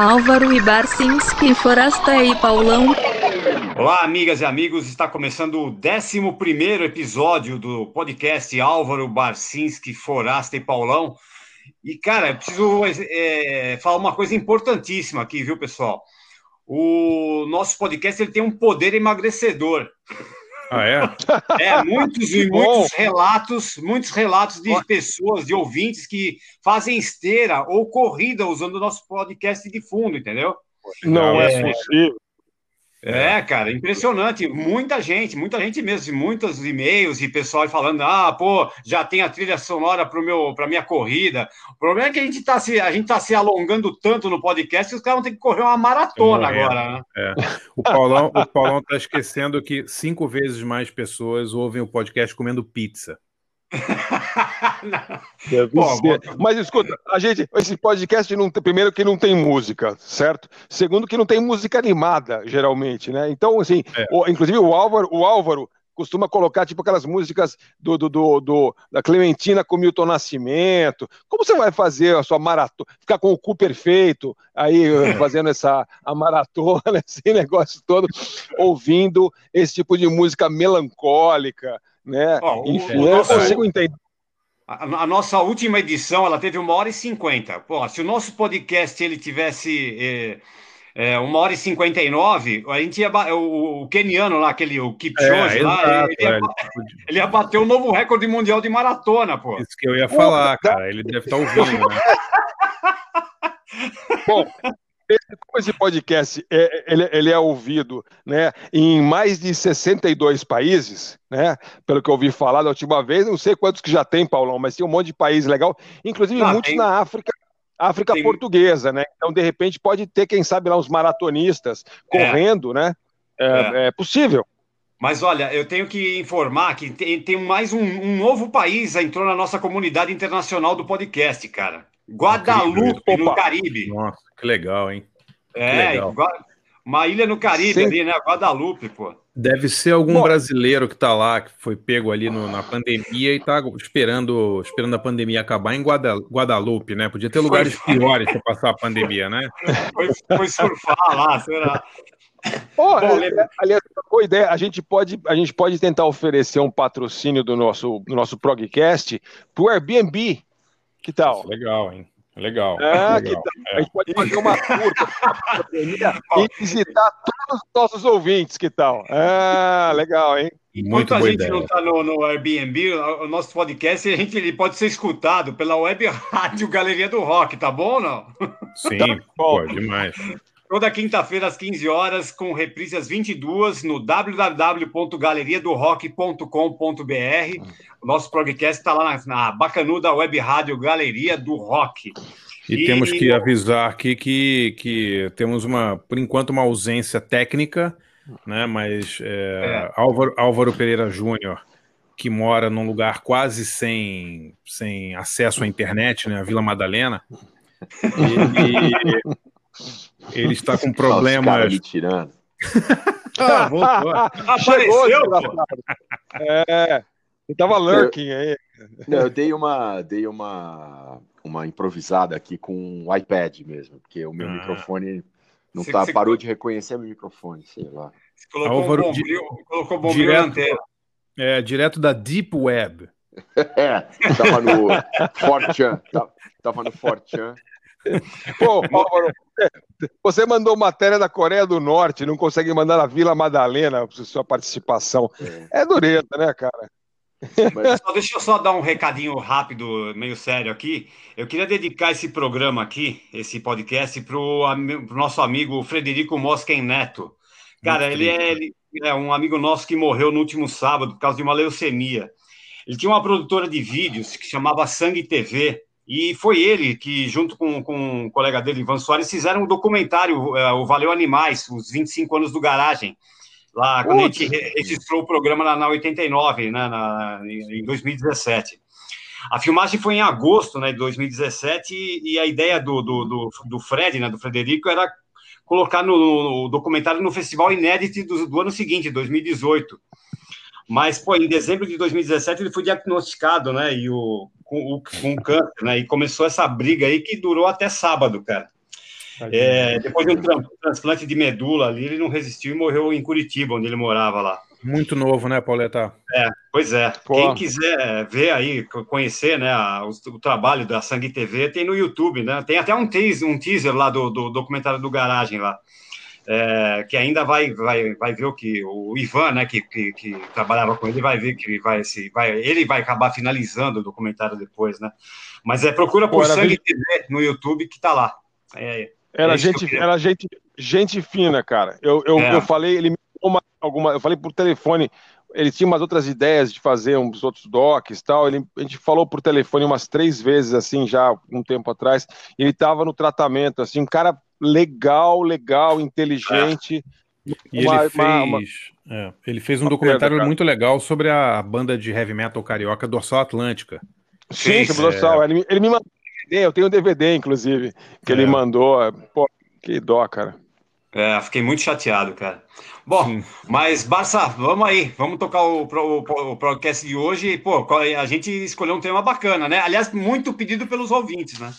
Álvaro e Barcinski, Forasta e Paulão. Olá, amigas e amigos. Está começando o 11 episódio do podcast Álvaro Barcinski, Forasta e Paulão. E, cara, eu preciso é, falar uma coisa importantíssima aqui, viu, pessoal? O nosso podcast ele tem um poder emagrecedor. Ah, é? É, muitos e muitos relatos, muitos relatos de pessoas, de ouvintes que fazem esteira ou corrida usando o nosso podcast de fundo, entendeu? Não é, é possível. É, cara, impressionante. Muita gente, muita gente mesmo, muitos e-mails e pessoal falando: ah, pô, já tem a trilha sonora para meu, para minha corrida. O problema é que a gente está se, a gente tá se alongando tanto no podcast que os caras vão ter que correr uma maratona agora. Né? É. O Paulão, o Paulão tá esquecendo que cinco vezes mais pessoas ouvem o podcast comendo pizza. Deve ser. Mas escuta, a gente, esse podcast não tem, primeiro que não tem música, certo? Segundo que não tem música animada, geralmente, né? Então, assim, é. o, inclusive o Álvaro, o Álvaro costuma colocar tipo aquelas músicas do, do, do, do, da Clementina com Milton Nascimento. Como você vai fazer a sua maratona, ficar com o cu perfeito, aí fazendo essa a maratona, esse negócio todo, ouvindo esse tipo de música melancólica, né? Oh, Enfim, o, o eu nosso, consigo entender. A, a, nossa última edição, ela teve uma hora e cinquenta. Pô, se o nosso podcast ele tivesse eh, é, uma hora e cinquenta e nove, a gente ia o, o keniano lá, aquele o Kipchoge é, lá, exato, ele, ia, é. ele ia bater o novo recorde mundial de maratona, pô. Isso que eu ia falar, cara. Ele deve estar ouvindo, né? Bom, como esse podcast é, ele, ele, é ouvido né, em mais de 62 países, né, pelo que eu ouvi falar da última vez, não sei quantos que já tem, Paulão, mas tem um monte de país legal, inclusive ah, muitos tem... na África, África tem... portuguesa, né? Então, de repente, pode ter, quem sabe, lá uns maratonistas correndo, é. né? É, é. é, possível. Mas olha, eu tenho que informar que tem, tem mais um, um, novo país entrou na nossa comunidade internacional do podcast, cara. Guadalupe, no Caribe. Nossa, que legal, hein? É, legal. uma ilha no Caribe Sim. ali, né? Guadalupe, pô. Deve ser algum Bom, brasileiro que tá lá, que foi pego ali no, na pandemia e tá esperando, esperando a pandemia acabar em Guadalupe, né? Podia ter lugares foi... piores para passar a pandemia, né? Foi, foi surfar lá, será? Oh, aliás, boa ideia. A gente pode, a gente pode tentar oferecer um patrocínio do nosso, do nosso progcast para o Airbnb. Que tal? Legal, hein? Legal. É, legal. Que tal? É. A gente pode fazer uma curta e visitar todos os nossos ouvintes. Que tal? Ah, legal, hein? Enquanto a gente ideia. não está no, no, Airbnb, o nosso podcast a gente, ele pode ser escutado pela web rádio Galeria do Rock, tá bom ou não? Sim, tá bom. demais. Toda quinta-feira às 15 horas, com reprise às 22 no www.galeriadorock.com.br. O nosso podcast está lá na, na bacanuda web rádio Galeria do Rock. E, e, temos que avisar aqui que, que temos uma, por enquanto, uma ausência técnica, né? Mas é, é. Álvaro, Álvaro Pereira Júnior, que mora num lugar quase sem, sem acesso à internet, né? A Vila Madalena. Ele, ele está com problemas. me tirando. ah, voltou. Apareceu, pô. É. Ele tava lurking aí. Não, eu dei uma, dei uma, uma improvisada aqui com o iPad mesmo, porque o meu ah. microfone não tá, parou de reconhecer meu microfone, sei lá. Você colocou Álvaro, um bombril, colocou bombril direto. É, direto da Deep Web. é, tava no Fortran, tava no Fortran. Pô, Álvaro, você mandou matéria da Coreia do Norte, não consegue mandar na Vila Madalena sua participação. É, é dureza, né, cara? Só, deixa eu só dar um recadinho rápido, meio sério aqui. Eu queria dedicar esse programa aqui, esse podcast, para o nosso amigo Frederico Mosquen Neto. Cara, ele é, ele é um amigo nosso que morreu no último sábado por causa de uma leucemia. Ele tinha uma produtora de vídeos que chamava Sangue TV, e foi ele que, junto com, com um colega dele, Ivan Soares, fizeram um documentário, uh, o Valeu Animais, os 25 anos do Garagem, lá quando Putz. a gente registrou o programa na, na 89, né, na, em 2017. A filmagem foi em agosto né, de 2017 e, e a ideia do, do, do, do, Fred, né, do Frederico, era colocar no, no documentário no festival inédito do, do ano seguinte, 2018. Mas, pô, em dezembro de 2017 ele foi diagnosticado, né? E o, com, o, com câncer, né? E começou essa briga aí que durou até sábado, cara. É, depois de um transplante de medula ali, ele não resistiu e morreu em Curitiba, onde ele morava lá. Muito novo, né, Pauleta? É, pois é. Pô. Quem quiser ver aí, conhecer né, a, o, o, trabalho da Sangue TV, tem no YouTube, né? Tem até um teaser, um teaser lá do, do documentário do Garagem lá. É, que ainda vai, vai, vai ver o que o Ivan, né, que, que, que, trabalhava com ele, vai ver que vai, se, vai, ele vai acabar finalizando o documentário depois, né? Mas é procura por Pô, Sangue vi... TV no YouTube que tá lá. É, era, é gente, era gente, gente fina, cara. Eu, eu, é. eu falei, ele me uma, alguma, eu falei por telefone, ele tinha umas outras ideias de fazer uns outros docs tal. Ele, a gente falou por telefone umas três vezes, assim, já um tempo atrás. Ele estava no tratamento, assim, um cara legal, legal, inteligente. É. E uma, ele, fez, uma, uma... É, ele fez um documentário perda, muito legal sobre a banda de heavy metal carioca Dorsal Atlântica. Sim, sobre Dorsal. É... Ele, ele, me mandou DVD, eu tenho um DVD, inclusive, que ele é. mandou. Pô, que dó, cara. É, fiquei muito chateado, cara. Bom, Sim. mas Barça, vamos aí, vamos tocar o, o, o podcast de hoje. Pô, a gente escolheu um tema bacana, né? Aliás, muito pedido pelos ouvintes, né?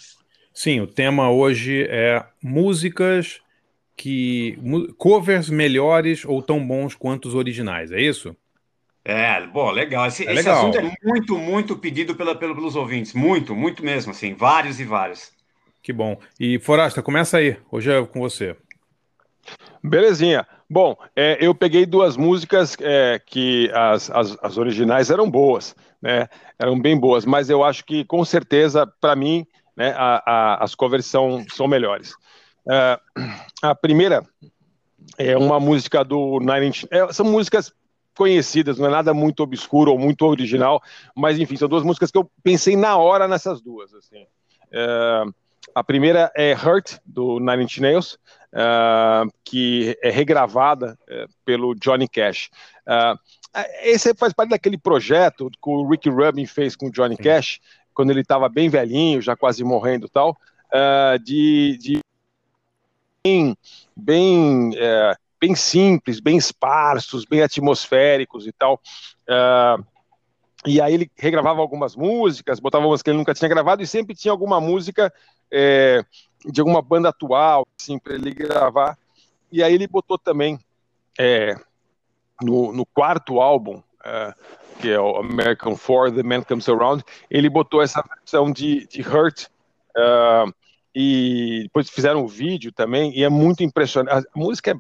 Sim, o tema hoje é músicas que. covers melhores ou tão bons quanto os originais, é isso? É, bom, legal. Esse, é esse legal. assunto é muito, muito pedido pela, pelos ouvintes. Muito, muito mesmo, assim, vários e vários. Que bom. E Forasta, começa aí. Hoje é com você. Belezinha. Bom, é, eu peguei duas músicas é, que as, as, as, originais eram boas, né? Eram bem boas, mas eu acho que com certeza, para mim, né, a, a, as covers são, são melhores. É, a primeira é uma música do Nine Inch. É, são músicas conhecidas, não é nada muito obscuro ou muito original, mas enfim, são duas músicas que eu pensei na hora nessas duas. Assim. É, a primeira é Hurt, do Nine Inch Nails, uh, que é regravada uh, pelo Johnny Cash. Uh, esse faz parte daquele projeto que o Rick Rubin fez com o Johnny Sim. Cash, quando ele estava bem velhinho, já quase morrendo e tal, de, de, bem, bem, bem simples, bem esparsos, bem atmosféricos e tal. e aí ele regravava algumas músicas, botava umas que ele nunca tinha gravado e sempre tinha alguma música é, de alguma banda atual, assim, para ele gravar. E aí ele botou também é, no, no, quarto álbum, é, que é o American For The Man Comes Around, ele botou essa versão de, de Hurt. É, e depois fizeram um vídeo também, e é muito impressionante. A música é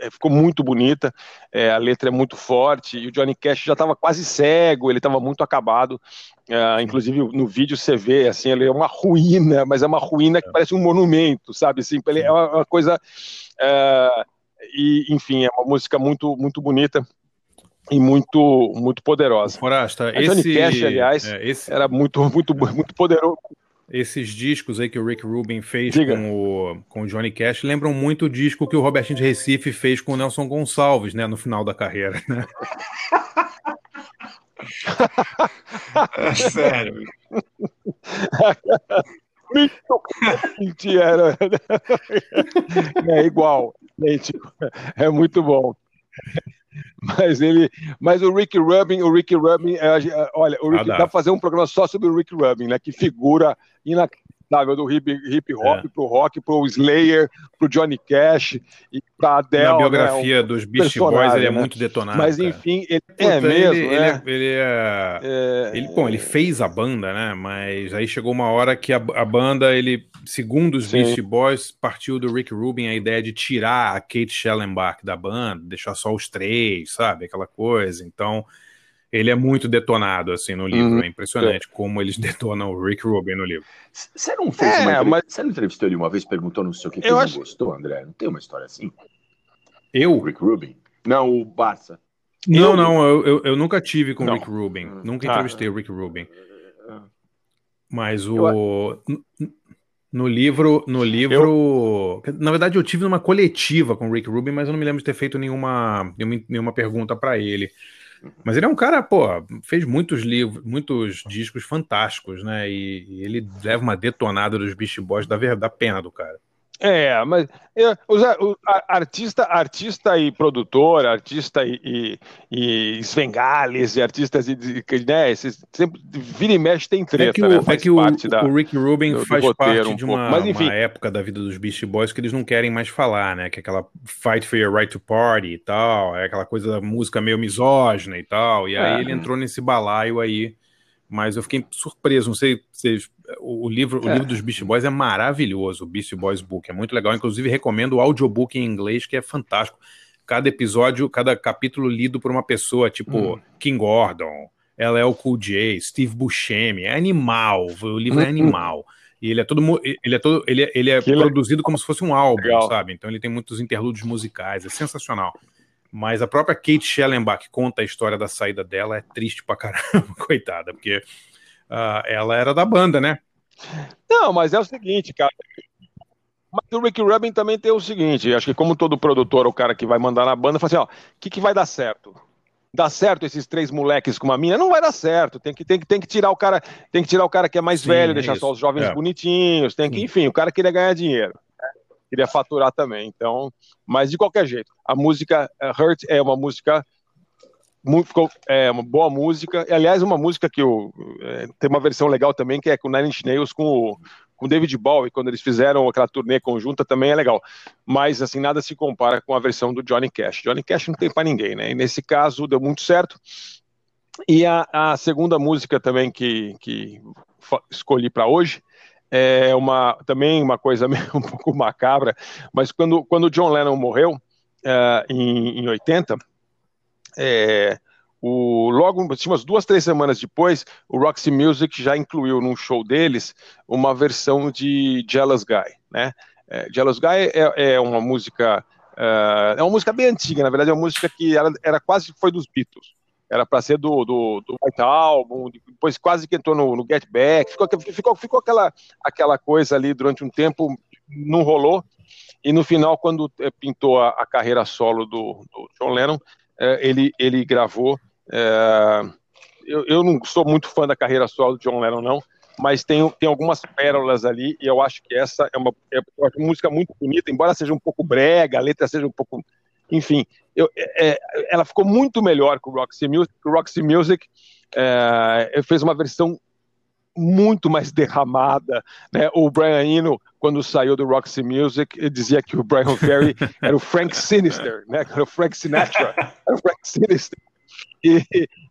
é, ficou muito bonita, é, a letra é muito forte, e o Johnny Cash já estava quase cego, ele estava muito acabado, é, inclusive no vídeo você vê, assim, ele é uma ruína, mas é uma ruína que parece um monumento, sabe, assim, ele é uma, uma coisa, e enfim, é uma música muito, muito bonita, e muito muito poderosa. Forasta, Johnny esse, Cash, aliás, é, esse... era muito muito muito poderoso, esses discos aí que o Rick Rubin fez com o, com o Johnny Cash lembram muito o disco que o Robertinho de Recife fez com o Nelson Gonçalves, né, no final da carreira, né? é sério. Mentira. É igual. É muito bom. Mas ele, mas o Rick Rubin, o Rick Rubin, é, olha, o Rick, ah, dá. dá pra fazer um programa só sobre o Rick Rubin, né? Que figura inacreditável do hip, hip hop é. pro rock, pro Slayer, pro Johnny Cash e pra Adele. Na biografia né, dos Beast Boys ele é né? muito detonado. Mas cara. enfim, ele Puta, é mesmo. Ele, é. Ele, ele, é... é... ele, bom, ele fez a banda, né? Mas aí chegou uma hora que a, a banda, ele, segundo os Sim. Beast Boys, partiu do Rick Rubin a ideia de tirar a Kate Schellenbach da banda, deixar só os três, sabe? Aquela coisa. Então ele é muito detonado assim no livro. Uhum. É impressionante é. como eles detonam o Rick Rubin no livro. Você não fez é, uma mas... Você não entrevistou ele uma vez, perguntou não sei o que, que eu ele acho... gostou, André? Não tem uma história assim? Eu? O Rick Rubin? Não, o Barça. Não, eu... não, eu, eu, eu, nunca tive com o Rick Rubin. Hum. Nunca ah. entrevistei ah. o Rick Rubin. Mas o. No livro, no livro, eu... na verdade eu tive numa coletiva com o Rick Rubin, mas eu não me lembro de ter feito nenhuma, nenhuma, nenhuma pergunta para ele. Mas ele é um cara, pô, fez muitos livros, muitos discos fantásticos, né? E, e ele leva uma detonada dos Beast Boys da da pena do cara. É, mas é, os, o, artista, artista e produtor, artista e, e, e Svengales, e artistas e, né, sempre vira e mexe tem treta, é que o, né? Faz é que parte o, da, o Rick Rubin do, faz do parte um de uma, mas, enfim, uma, época da vida dos Beastie Boys que eles não querem mais falar, né? Que é aquela Fight for Your Right to Party e tal, é aquela coisa da música meio misógina e tal, e aí é. ele entrou nesse balaio aí mas eu fiquei surpreso. Não sei se o livro, o é. livro dos Beast Boys é maravilhoso, o Beast Boys Book, é muito legal. Inclusive, recomendo o audiobook em inglês, que é fantástico. Cada episódio, cada capítulo lido por uma pessoa, tipo hum. King Gordon, LL Cool J, Steve Buscemi. É animal, o livro é animal. E ele é todo ele é todo ele é, ele é produzido como se fosse um álbum, legal. sabe? Então ele tem muitos interlúdios musicais, é sensacional. Mas a própria Kate Schellenbach conta a história da saída dela, é triste pra caramba, coitada, porque uh, ela era da banda, né? Não, mas é o seguinte, cara. Mas o Rick Rubin também tem o seguinte: acho que, como todo produtor, o cara que vai mandar na banda, fala assim: ó, o que, que vai dar certo? Dá certo esses três moleques com uma mina? Não vai dar certo. Tem que, tem que, tem que tirar o cara, tem que tirar o cara que é mais Sim, velho, é deixar isso. só os jovens é. bonitinhos, tem que, enfim, o cara queria ganhar dinheiro queria faturar também. Então, mas de qualquer jeito, a música uh, Hurt é uma música muito, é uma boa música. E, aliás, uma música que eu, é, tem uma versão legal também, que é com Nine Inch Nails com o com David Bowie, quando eles fizeram aquela turnê conjunta, também é legal. Mas, assim, nada se compara com a versão do Johnny Cash. Johnny Cash não tem para ninguém, né? E nesse caso deu muito certo. E a, a segunda música também que, que escolhi para hoje é uma também uma coisa um pouco macabra, mas quando, quando John Lennon morreu uh, em, em 80, é, o, logo umas duas, três semanas depois, o Roxy Music já incluiu num show deles uma versão de Jealous Guy, né? É, Jealous Guy é, é uma música uh, é uma música bem antiga, na verdade é uma música que era, era quase foi dos Beatles era para ser do, do, do White Album, depois quase que entrou no, no Get Back, ficou, ficou, ficou aquela, aquela coisa ali durante um tempo, não rolou, e no final, quando eh, pintou a, a carreira solo do, do John Lennon, é, ele, ele gravou. É, eu, eu não sou muito fã da carreira solo do John Lennon, não, mas tem, tem algumas pérolas ali, e eu acho que essa é uma, é uma música muito bonita, embora seja um pouco brega, a letra seja um pouco enfim, eu, é, é, ela ficou muito melhor com o Roxy Music. O Roxy Music é, fez uma versão muito mais derramada, né? O Brian Eno, quando saiu do Roxy Music, dizia que o Brian Ferry era o Frank Sinister, né? Era o Frank Sinatra, era o Frank Sinister. E,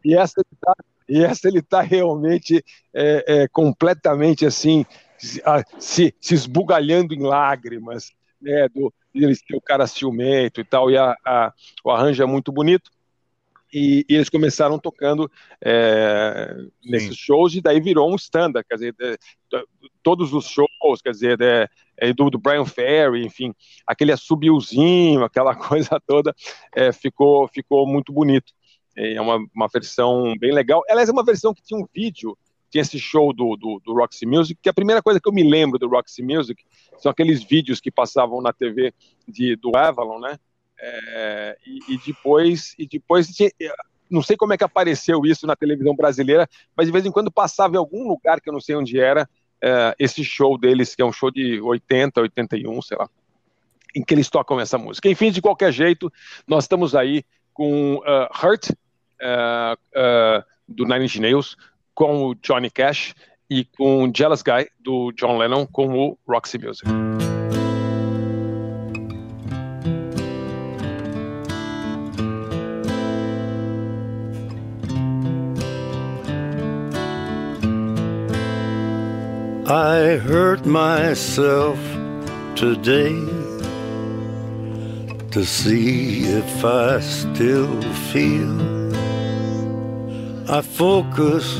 e essa ele tá, e essa ele tá realmente é, é, completamente assim, se, se esbugalhando em lágrimas, né? Do, eles têm o cara ciumento e tal, e a, a, o arranjo é muito bonito. E, e eles começaram tocando é, nesses shows, e daí virou um standard, quer dizer, todos os shows, quer dizer, de, é, do, do, Brian Ferry, enfim, aquele assobiozinho, aquela coisa toda, é, ficou, ficou muito bonito. É uma, uma versão bem legal. Ela é uma versão que tinha um vídeo tinha esse show do, do, do, Roxy Music, que a primeira coisa que eu me lembro do Roxy Music são aqueles vídeos que passavam na TV de, do Avalon, né? É, e, e, depois, e depois tinha, não sei como é que apareceu isso na televisão brasileira, mas de vez em quando passava em algum lugar que eu não sei onde era, é, esse show deles, que é um show de 80, 81, sei lá, em que eles tocam essa música. Enfim, de qualquer jeito, nós estamos aí com uh, Hurt, uh, uh, do Nine Inch Nails, com o Johnny Cash e com Jealous Guy do John Lennon com o Roxy Music. I hurt myself today to see if I still feel. I focus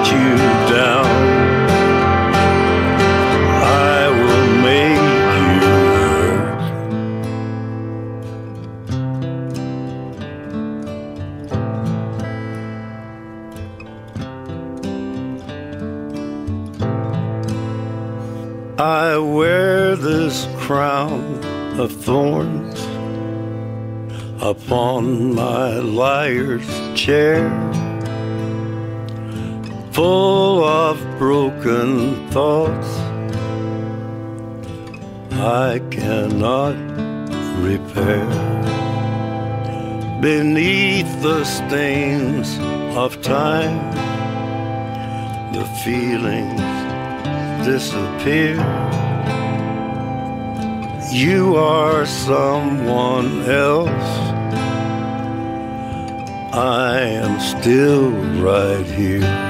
Let you down. I will make you hurt. I wear this crown of thorns upon my liar's chair, full of broken thoughts I cannot repair. Beneath the stains of time, the feelings disappear. You are someone else. I am still right here.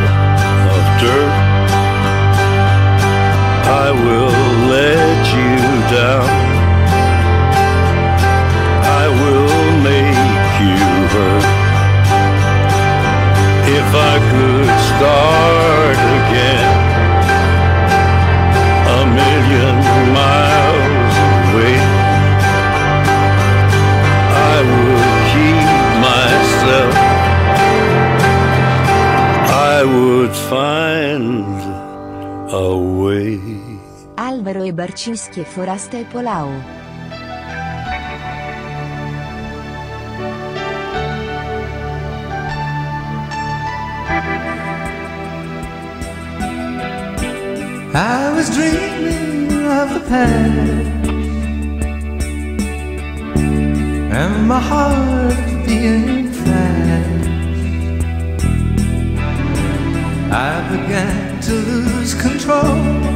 down. Alvaro e Barcińskie e Polao. I was dreaming of the past And my heart beating fast I began to lose control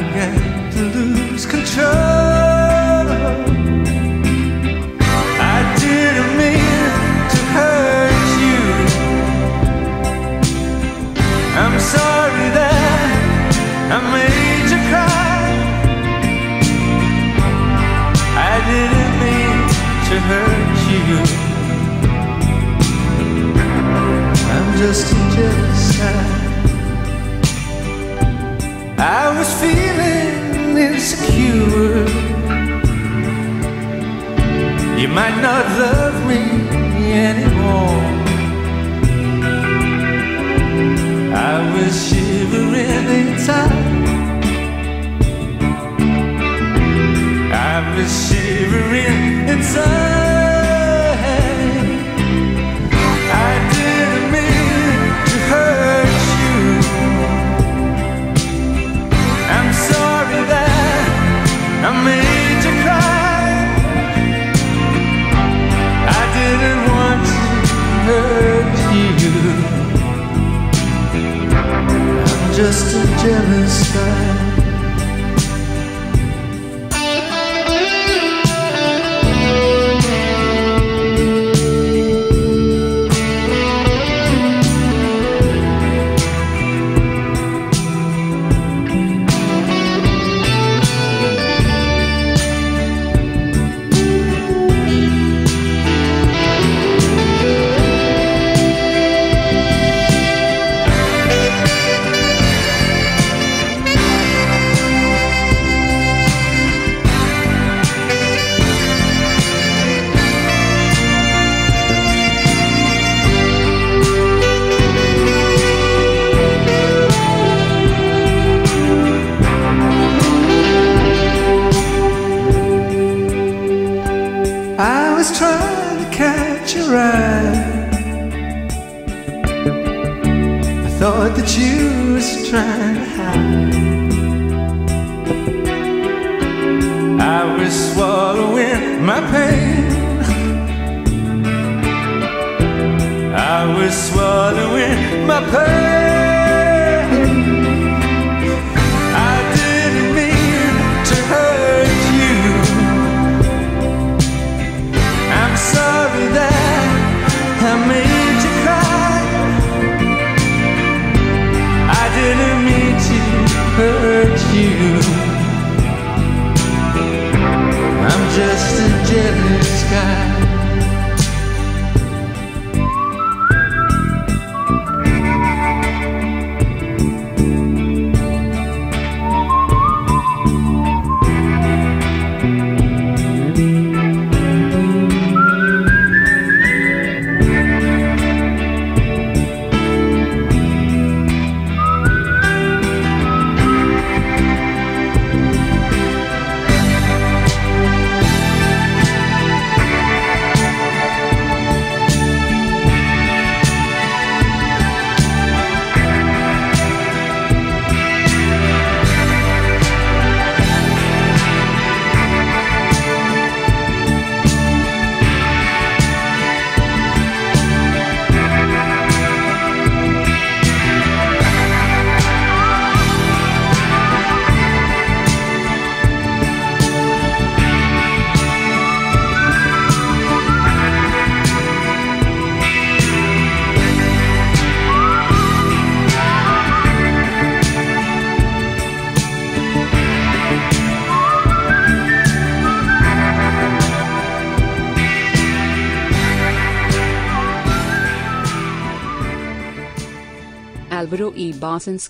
began to lose control I didn't mean to hurt you I'm sorry that I made you cry. I didn't mean to hurt you. I'm just a jealous guy. Insecure. You might not love me anymore. I was shivering inside. I was shivering inside. Jealous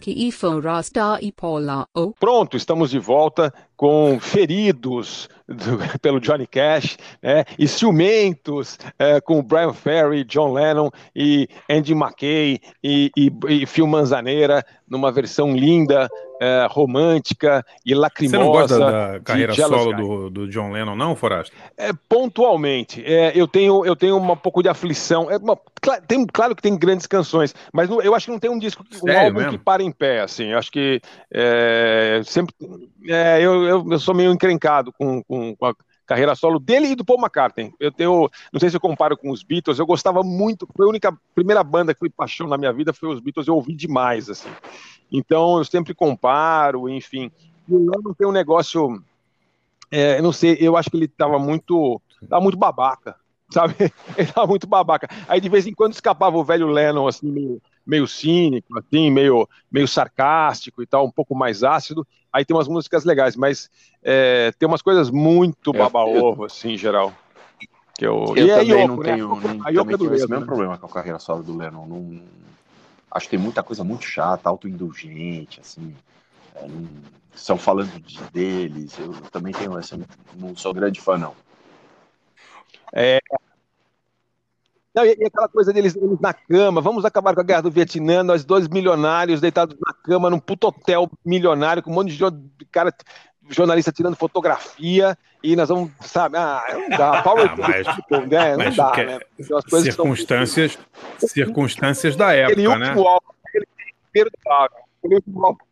E Forasta e Paula. Pronto, estamos de volta com Feridos do- pelo Johnny Cash, né? e Ciumentos é, com Brian Ferry, John Lennon e Andy McKay e, e, e Phil Manzaneira numa versão linda, é, romântica e Você lacrimosa. não gosta da carreira solo do, do John Lennon, não, Forasta? É, pontualmente, é, eu tenho eu tenho uma pouco de aflição. É, uma- cla- tem, claro que tem grandes canções, mas não- eu acho que não tem um disco, um Sério álbum mesmo? que para em pé. Assim, eu acho que é, sempre é, eu, eu, eu sou meio encrencado com, com, com a carreira solo dele e do Paul McCartney. Eu tenho, não sei se eu comparo com os Beatles. Eu gostava muito. Foi a única primeira banda que foi paixão na minha vida foi os Beatles. Eu ouvi demais assim. Então eu sempre comparo, enfim. E o Lennon tem um negócio é, eu não sei, eu acho que ele tava muito, tava muito babaca, sabe? Ele tava muito babaca. Aí de vez em quando escapava o velho Lennon, assim, meio, meio cínico, assim, meio, meio sarcástico e tal, um pouco mais ácido. Aí tem umas músicas legais, mas é, tem umas coisas muito baba-ovo, assim, em geral. Que eu, Eu e a também Yoko, não né? tenho, nem, a Yoko também é dureza, mesmo né? problema com a carreira solo do Lennon. Não, acho que tem muita coisa muito chata, autoindulgente, assim. é, não- estão falando de, deles. Eu também tenho essa. Não sou grande fã, não. Não, e, e aquela coisa deles, eles na cama, vamos acabar com a guerra do Vietnã, nós dois milionários deitados na cama num puto hotel milionário, com um monte de cara, jornalista tirando fotografia, e nós vamos, sabe, ah, não dá, power Ah, mas- né, não dá, né? Que são- circunstâncias, circunstâncias da Aquele época, né? último álbum, aquele primeiro álbum, aquele último álbum.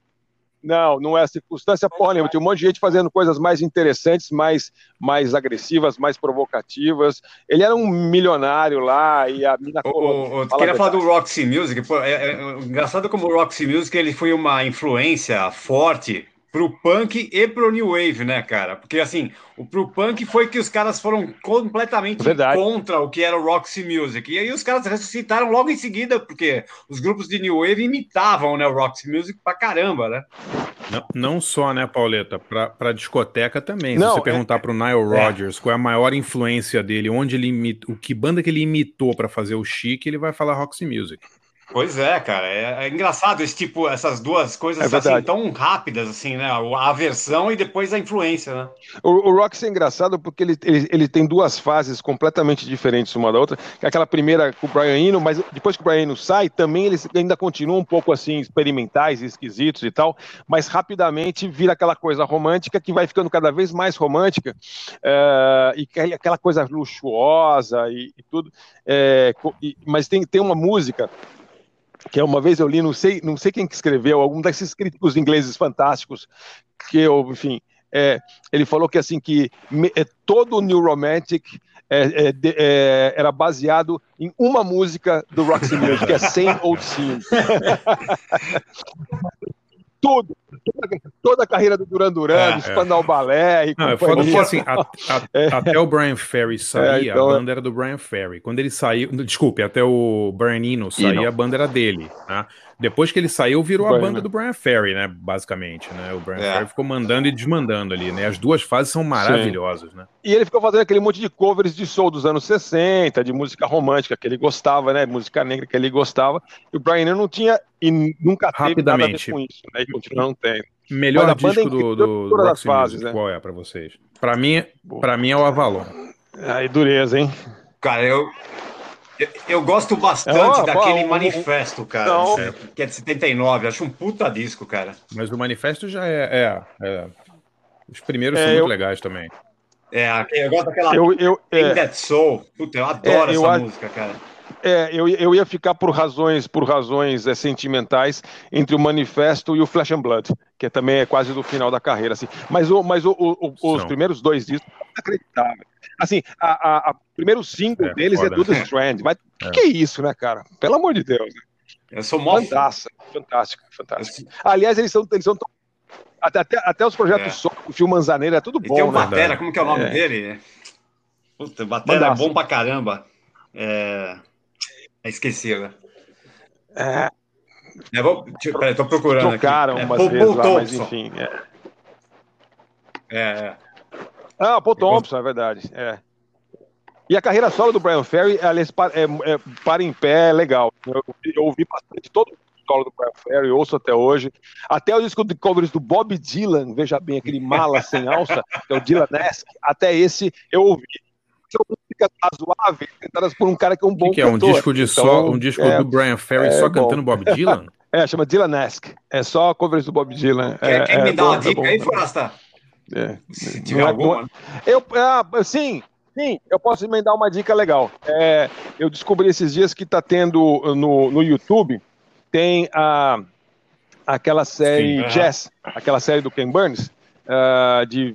Não, não é circunstância porra nenhuma. Tinha um monte de gente fazendo coisas mais interessantes, mais, mais agressivas, mais provocativas. Ele era um milionário lá e a mina O, o, a queria falar do Roxy Music. Pô, é, é, é engraçado como o Roxy Music ele foi uma influência forte pro punk e pro new wave, né, cara? Porque assim, o pro punk foi que os caras foram completamente Verdade. contra o que era o Roxy Music. E aí os caras ressuscitaram logo em seguida, porque os grupos de new wave imitavam, né, o Roxy Music pra caramba, né? Não, não só, né, Pauleta? Pra, pra discoteca também. Se Não, você é- perguntar pro Nile Rodgers qual é a maior influência dele, onde ele imitou, o que banda que ele imitou pra fazer o chique, ele vai falar Roxy Music. Pois é, cara, é, é engraçado esse tipo, essas duas coisas É assim tão rápidas assim, né? A aversão e depois a influência, né? O, o Roxy é engraçado porque ele, ele, ele tem duas fases completamente diferentes uma da outra. É Aquela primeira com o Brian Eno, mas depois que o Brian Eno sai, também eles ainda continuam um pouco assim, experimentais, esquisitos e tal, mas rapidamente vira aquela coisa romântica que vai ficando cada vez mais romântica, eh, e que- aquela coisa luxuosa e, e tudo. co- e- mas tem, tem uma música que uma vez eu li, não sei, não sei quem que escreveu, algum desses críticos ingleses fantásticos, que eu, enfim, é, ele falou que assim que me, é, todo o New Romantic é, é, de, é, era baseado em uma música do Roxy Music, que é Same Old Scene. Tudo, toda, toda, a carreira do Duran Duran, é, Spandau é. Ballet e Não, companhia. assim, a, a, até o Brian Ferry sair, então, a banda era do Brian Ferry. Quando ele saiu, desculpe, até o Brian Eno sair, a banda era dele, né? Depois que ele saiu, virou a banda do Brian Ferry, né? Basicamente, né? O Brian é. Ferry ficou mandando e desmandando ali, né? As duas fases são maravilhosas, Sim. né? E ele ficou fazendo aquele monte de covers de soul dos anos 60, de música romântica que ele gostava, né? Música negra que ele gostava. E o Brian não tinha e nunca teve nada a ver com isso, né? Continua não tem. Melhor disco é do, do, do Roxy fases, Music, né? qual é para vocês? Para mim, para mim é o Avalon. Aí dureza, hein? Cara, eu eu, gosto bastante é, daquele ó, manifesto, cara, não. que é de 79. Acho um puta disco, cara. Mas o manifesto já é. é, é. Os primeiros é, são eu... muito legais também. É, eu gosto daquela. Eu, eu, é... That Soul. Puta, eu adoro é, eu essa música, cara. É, eu, eu ia ficar por razões, por razões é, sentimentais entre o Manifesto e o Flash and Blood, que também é quase do final da carreira, assim. Mas, o, mas o, o, os primeiros dois discos, inacreditável. Assim, a, a, a primeiro single é, deles é foda. é do The Strand. Mas o é. que, é isso, né, cara? Pelo amor de Deus. Né? Eu sou mó... Fantástico, fantástico, fantástico. Aliás, eles são, eles são tão... até, até, até os projetos é. só, o Fio Manzaneira, é tudo bom, tem o né? Batera, como que é o nome é. dele? Puta, Batera Mandaça. é bom pra caramba. É... Esqueci, né? É... É, vou, peraí, tô procurando Trocaram aqui. É, umas Paul, vezes lá, mas enfim. É. é. Ah, Paul Thompson, é verdade. É. E a carreira solo do Brian Ferry, aliás, é, é, para em pé, é legal. Eu, eu ouvi bastante todo o solo do Brian Ferry, ouço até hoje. Até o disco de covers do Bob Dylan, veja bem, aquele mala sem alça, que é o Dylan-esque, até esse eu ouvi. Músicas razoáveis, cantadas por um cara que é um bom que, que é? Um disco, de então, só, um disco é, do Brian Ferry só bom. cantando Bob Dylan? É, chama Dylan-esque. É só covers do Bob Dylan. Quer, é, quer me dar uma dica aí, Forasta? É. Se tiver alguma. Eu, ah, sim, sim, eu posso emendar uma dica legal. É, eu descobri esses dias que está tendo no, no YouTube, tem a, aquela série sim, Jazz, aquela série do Ken Burns, uh, de,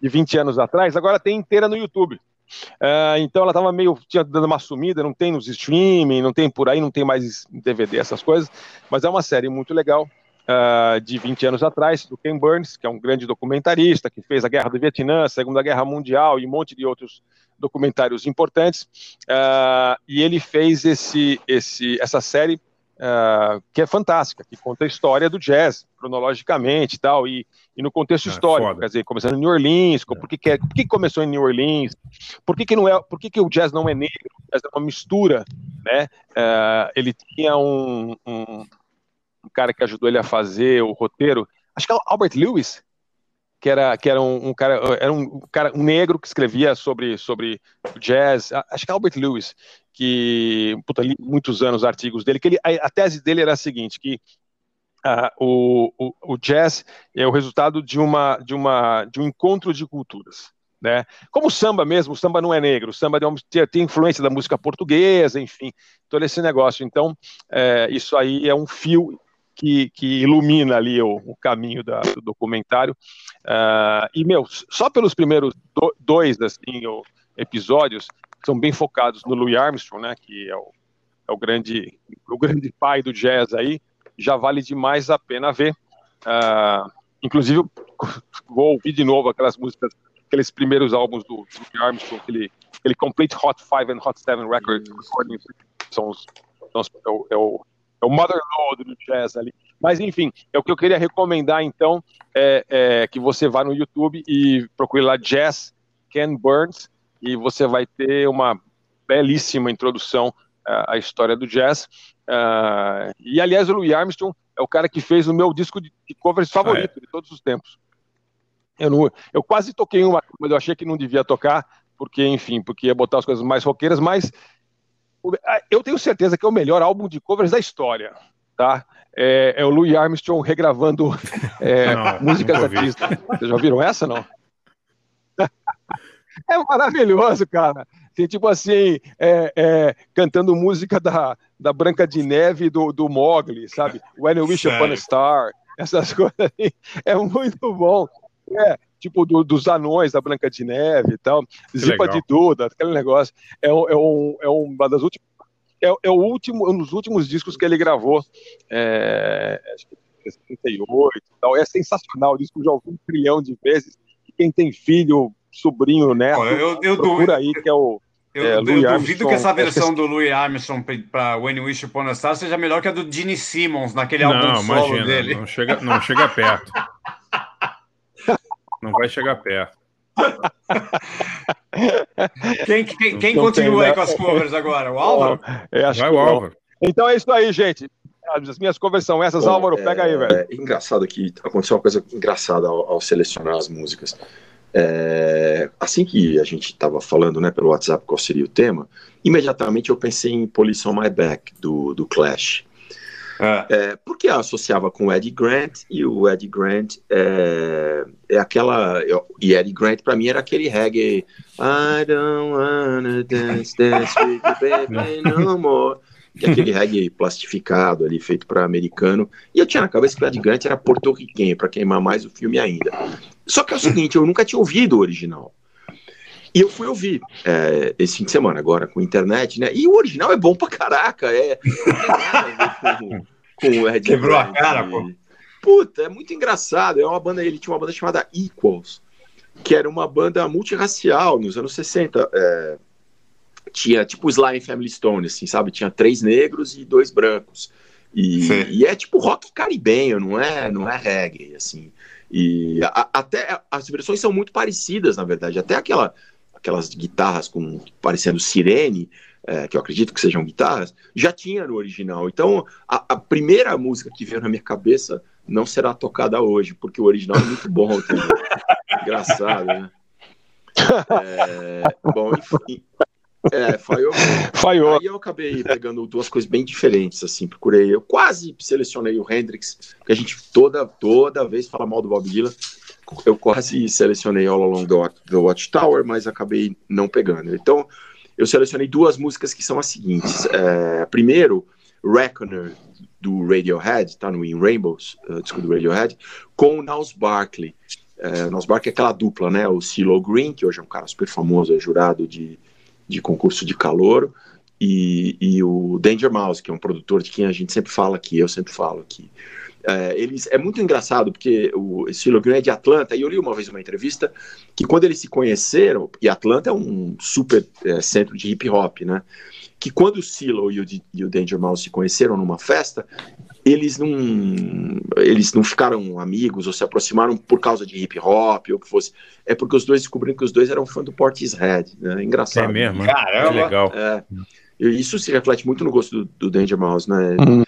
de 20 anos atrás, agora tem inteira no YouTube. Uh, então ela estava meio tinha dando uma sumida, não tem nos streaming, não tem por aí, não tem mais DVD, essas coisas, mas é uma série muito legal uh, de 20 anos atrás, do Ken Burns, que é um grande documentarista, que fez a Guerra do Vietnã, a Segunda Guerra Mundial e um monte de outros documentários importantes. Uh, e ele fez esse, esse, essa série Uh, que é fantástica, que conta a história do jazz, cronologicamente e tal, e, e no contexto é, histórico, foda. quer dizer, começando em New Orleans, é. por, que, que, é, por que começou em New Orleans, por que, que, não é, por que, que o jazz não é negro, o jazz é uma mistura, né, uh, ele tinha um, um, um cara que ajudou ele a fazer o roteiro, acho que é o Albert Lewis, que era, que era um, um, cara, era um cara um negro que escrevia sobre, sobre jazz, acho que é Albert Lewis, que puta, li muitos anos artigos dele, que ele, a, a tese dele era a seguinte, que uh, o, o, o, jazz é o resultado de uma de uma de um encontro de culturas. Né? Como o samba mesmo, o samba não é negro, o samba tem, tem influência da música portuguesa, enfim, todo esse negócio. Então, é, isso aí é um fio que, que ilumina ali o, o caminho da, do documentário. Uh, e, meu, só pelos primeiros do, dois assim, o, episódios, são bem focados no Louis Armstrong, né, que é o, é o, grande, o grande pai do jazz aí, já vale demais a pena ver. Uh, inclusive, vou ouvir de novo aquelas músicas, aqueles primeiros álbuns do, do Louis Armstrong, aquele, aquele Complete Hot 5 and Hot 7 Record recordings, são os, são os, é o, é o é o motherlode do jazz ali. Mas enfim, é o que eu queria recomendar então, é, é, que você vá no YouTube e procure lá Jazz Ken Burns e você vai ter uma belíssima introdução uh, à história do jazz. Uh, e aliás, o Louis Armstrong é o cara que fez o meu disco de, de covers favorito ah, é. de todos os tempos. Eu, não, eu quase toquei uma, mas eu achei que não devia tocar, porque, enfim, porque ia botar as coisas mais roqueiras, mas eu tenho certeza que é o melhor álbum de covers da história, tá? É, é o Louis Armstrong regravando é, não, músicas artistas. Vocês já ouviram essa, não? é maravilhoso, cara. Tem tipo assim, é, é, cantando música da, da Branca de Neve do, do Mogli, sabe? When You Wish Upon a Star, essas coisas aí. É muito bom. É, tipo do, dos anões da Branca de Neve e tal. Zipa legal. de Duda, aquele negócio. É, um- é, um, é uma das últimas. É, é o último, um dos últimos discos que ele gravou. É, acho que 68 e tal. É sensacional. O disco eu já ouvi um trilhão de vezes. E quem tem filho, sobrinho, neto, Olha, eu- eu procura aí, que é o. Eu, É, eu duvido Armstrong, que essa que versão do Louis Armstrong para When You Wish Upon a Star seja melhor que a do Gene Simmons naquele álbum Não, solo imagina, dele. não chega, não chega perto. Não vai chegar perto. Quem, quem, quem Não continua aí com as covers agora? O Álvaro? É, acho Vai que o não. Álvaro. Então é isso aí, gente. As minhas covers são essas. Bom, Álvaro, pega aí, velho. É engraçado que aconteceu uma coisa engraçada ao, ao selecionar as músicas. É, assim que a gente estava falando né, pelo WhatsApp qual seria o tema, imediatamente eu pensei em Police on My Back, do, do Clash. É. É, porque eu associava com o Eddie Grant, e o Eddie Grant é, é aquela. eu- E Eddie Grant, para mim, era aquele reggae. I don't wanna dance, dance with you, baby, no more. Que é aquele reggae plastificado ali, feito para americano. E eu tinha na cabeça que o Eddie Grant era porto-riquenho, para queimar mais o filme ainda. Só que é o seguinte, eu nunca tinha ouvido o original. E eu fui ouvir é, esse fim de semana, agora com internet, né? E o original é bom pra caraca. É, com, com Quebrou a cara, pô. Puta, é muito engraçado. É uma banda, ele tinha uma banda chamada Equals, que era uma banda multirracial nos anos 60. é, tinha tipo and Family Stone, assim, sabe? Tinha três negros e dois brancos. E, e é tipo rock caribenho, não é, não é reggae, assim. E a- até as versões são muito parecidas, na verdade. Até aquela, aquelas guitarras com parecendo sirene, é, que eu acredito que sejam guitarras, já tinha no original. Então, a, a primeira música que veio na minha cabeça não será tocada hoje, porque o original é muito bom. entendeu? Engraçado, né? É, bom, enfim. É, falhou. Falhou. Aí eu acabei pegando duas coisas bem diferentes, assim, procurei. Eu quase selecionei o Hendrix, porque a gente toda, toda vez fala mal do Bob Dylan. Eu quase selecionei All Along the, Watch- the Watchtower, mas acabei não pegando. Então, eu selecionei duas músicas que são as seguintes. É, primeiro, Reckoner, do Radiohead, tá no In Rainbows, uh, disco do Radiohead, com o Niles Barkley. É, Niles Barkley é aquela dupla, né? O CeeLo Green, que hoje é um cara super famoso, é jurado de, de concurso de calor, e, e o Danger Mouse, que é um produtor de quem a gente sempre fala aqui, eu sempre falo aqui. É, eles, é muito engraçado, porque o CeeLo Green é de Atlanta, e eu li uma vez uma entrevista que quando eles se conheceram, e Atlanta é um super é, centro de hip hop, né? Que quando o CeeLo e o, e o Danger Mouse se conheceram numa festa, eles não, eles não ficaram amigos ou se aproximaram por causa de hip hop ou o que fosse. É porque os dois descobriram que os dois eram fã do Portishead, né? Engraçado. É mesmo, né? Caramba. Que legal. É. Isso se reflete muito no gosto do, do Danger Mouse, né? Uhum.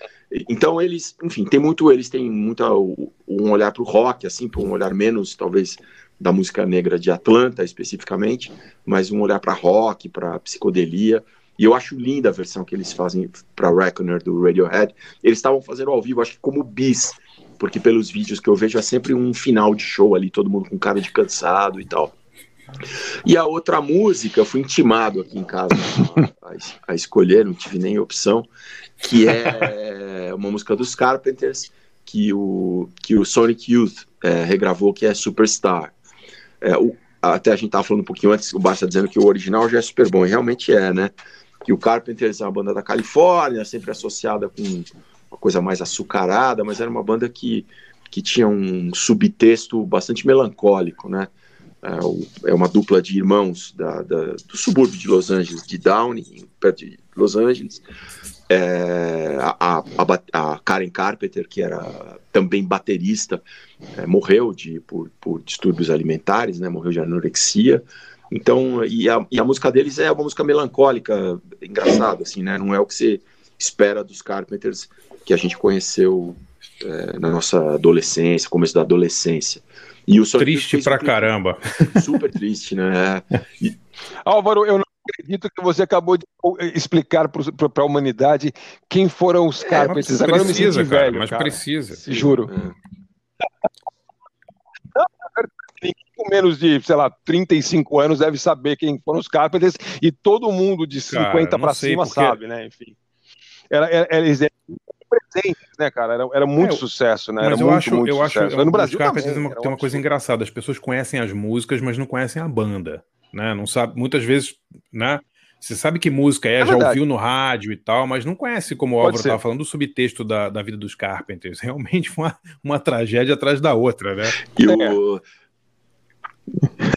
Então eles, enfim, tem muito, eles têm muita um olhar para o rock, assim, para um olhar menos, talvez, da música negra de Atlanta especificamente, mas um olhar para rock, para psicodelia. E eu acho linda a versão que eles fazem para Reckoner do Radiohead. Eles estavam fazendo ao vivo, acho que como bis, porque pelos vídeos que eu vejo é sempre um final de show ali, todo mundo com cara de cansado e tal. E a outra música, fui intimado aqui em casa a, a- a escolher, não tive nem opção, que é uma música dos Carpenters, que o, que o Sonic Youth é, regravou, que é Superstar. É, o- até a gente estava falando um pouquinho antes, o Barça dizendo que o original já é super bom, e realmente é, né? Que o Carpenters é uma banda da Califórnia, sempre associada com uma coisa mais açucarada, mas era uma banda que, que tinha um subtexto bastante melancólico, né? É, é uma dupla de irmãos da, da- do subúrbio de Los Angeles, de Downey, perto de Los Angeles. É, a, a- a Karen Carpenter, que era também baterista, é, morreu de, por, por distúrbios alimentares, né, morreu de anorexia. Então, e a, e a música deles é uma música melancólica, engraçada, assim, né? Não é o que você espera dos Carpenters que a gente conheceu é, na nossa adolescência, começo da adolescência. E o Triste pra clipe caramba. Super triste, né? E- Álvaro, eu não acredito que você acabou de explicar para a humanidade quem foram os Carpenters. Agora eu me precisa, senti cara, velho, mas cara. precisa. Juro. é. Ninguém menos de, sei lá, 35 anos deve saber quem foram os Carpenters e todo mundo de 50 para cima porque... sabe, né? Enfim. Era, era, eles eram presentes, né, cara? Era, era muito é, sucesso, né? Era mas eu muito, acho, muito eu sucesso. acho, mas no Brasil Carpenters também, tem uma, tem uma coisa engraçada. As pessoas conhecem as músicas, mas não conhecem a banda, né? Não sabe, muitas vezes, né? Você sabe que música é, é já ouviu no rádio e tal, mas não conhece, como o Álvaro estava falando, o subtexto da, da vida dos Carpenters. Realmente uma, uma tragédia atrás da outra, né? E o...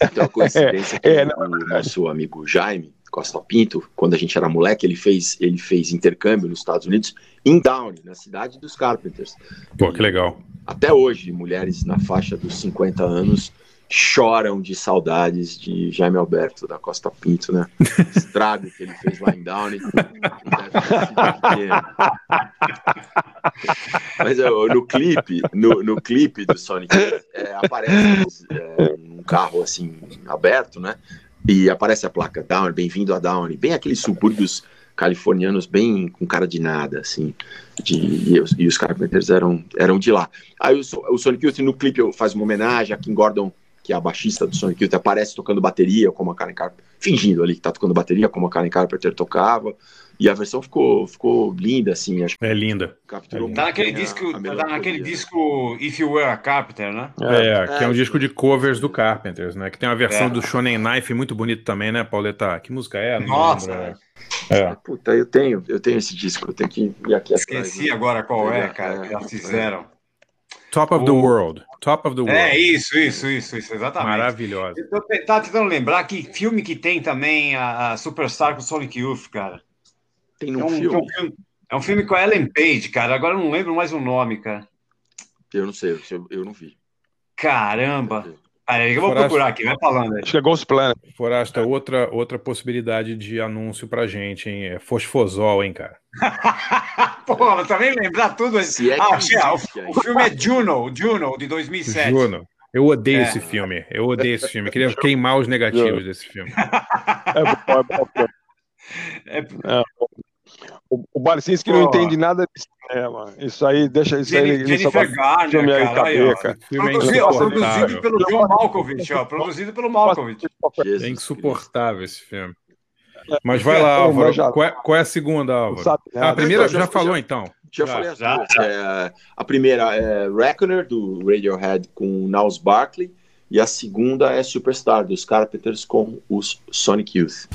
Então, a coincidência é, que é, o nosso amigo Jaime Costa Pinto, quando a gente era moleque, ele fez, ele fez intercâmbio nos Estados Unidos, em Downey, na cidade dos Carpenters. Pô, que legal. Até hoje, mulheres na faixa dos 50 anos choram de saudades de Jaime Alberto da Costa Pinto, né? O estrago que ele fez lá em Downey. Mas no clipe, no, no clipe do Sonic, é, aparece é, um carro assim aberto, né? E aparece a placa Downey, bem-vindo a Downey, bem aqueles subúrbios californianos bem com cara de nada, assim, de, e, os, e os Carpenters eram, eram de lá. Aí o, o Sonic Youth no clipe faz uma homenagem a Kim Gordon que é a baixista do Sonic Youth, aparece tocando bateria, como a Karen Carpenter, fingindo ali que tá tocando bateria, como a Karen Carpenter tocava. E a versão ficou, ficou linda, assim. Acho é linda. Capturou é Tá naquele disco, a, tá naquele disco If You Were a Carpenter, né? É, é que é um disco de covers do Carpenters, né? Que tem uma versão é. do Shonen Knife muito bonito também, né, Pauleta? Que música é? Não Nossa! É. Puta, eu tenho, eu tenho esse disco, eu tenho que ir aqui Esqueci atrás, né? agora qual é, cara, que já fizeram. Top of o... the World. Top of the World. É, isso, isso, isso, isso, exatamente. Maravilhosa. Eu tava tentando lembrar que filme que tem também a, a Superstar com Sonic Youth, cara. Tem um, é um filme. É um filme. É um filme com a Ellen Page, cara. Agora eu não lembro mais o nome, cara. Eu não sei, eu, eu não vi. Caramba! Aí, eu vou Forasta, procurar aqui, vai falando aí. Acho que é Ghost Planet. Forasta, outra, outra possibilidade de anúncio pra gente, hein? É Fosfosol, hein, cara? Pô, também lembrar tudo. Se é ah, o, o, filme é Juno, Juno, de 2007. Juno. Eu odeio é. esse filme. Eu odeio esse filme. Eu queria queimar os negativos desse filme. É bom, é bom. É... É. O, o Barcinski não entende nada de cinema. Isso aí, deixa isso aí. Jennifer Garner, cara, caber, cara. Produzido, ó, produzido pelo John Malkovich, ó. Produzido pelo Malkovich. É insuportável esse filme. Mas vai lá, Álvaro. Qual é, qual é a segunda, Álvaro? Ah, a primeira já, já falou, já, então. Já, já falei as já, duas. É, a primeira é Reckoner, do Radiohead, com Niles Barkley. E a segunda é Superstar, dos Carpenters, com os Sonic Youth.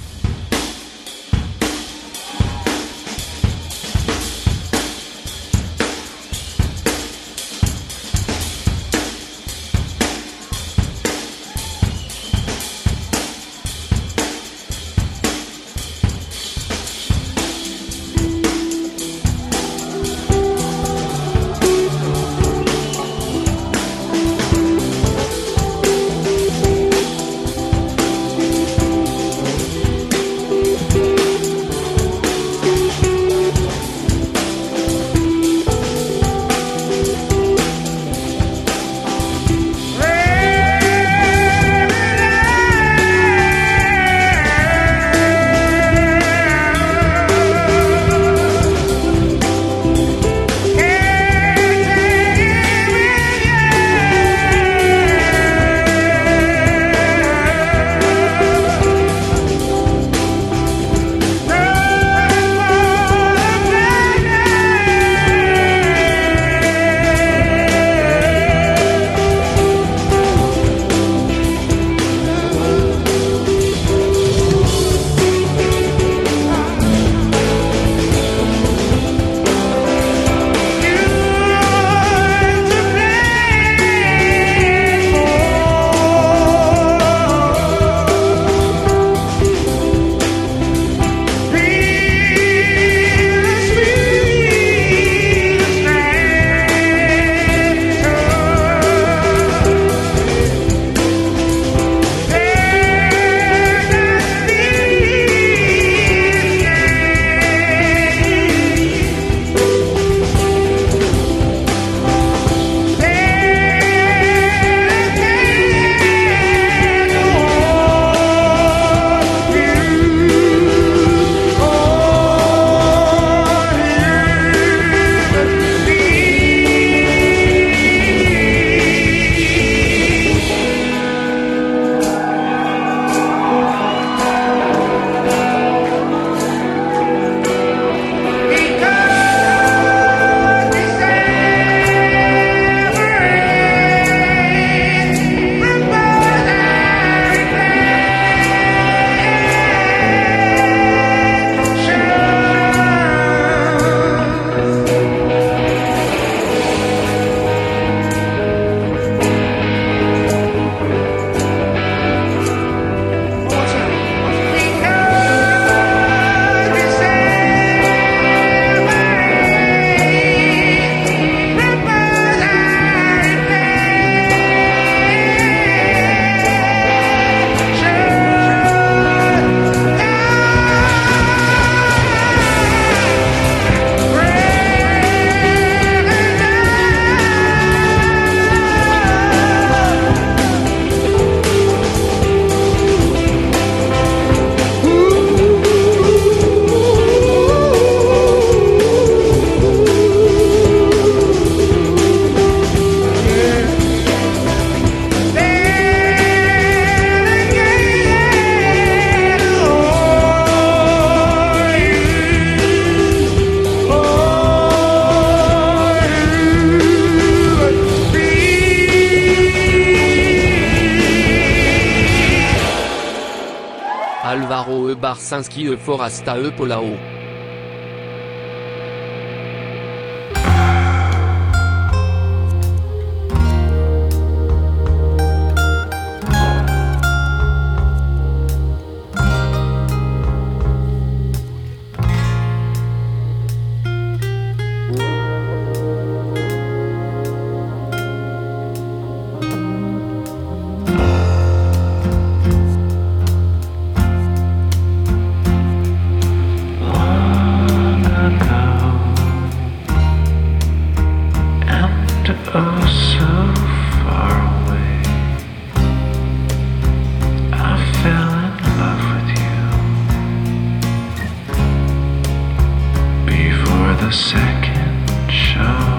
Barsinski e Forasta e Polao.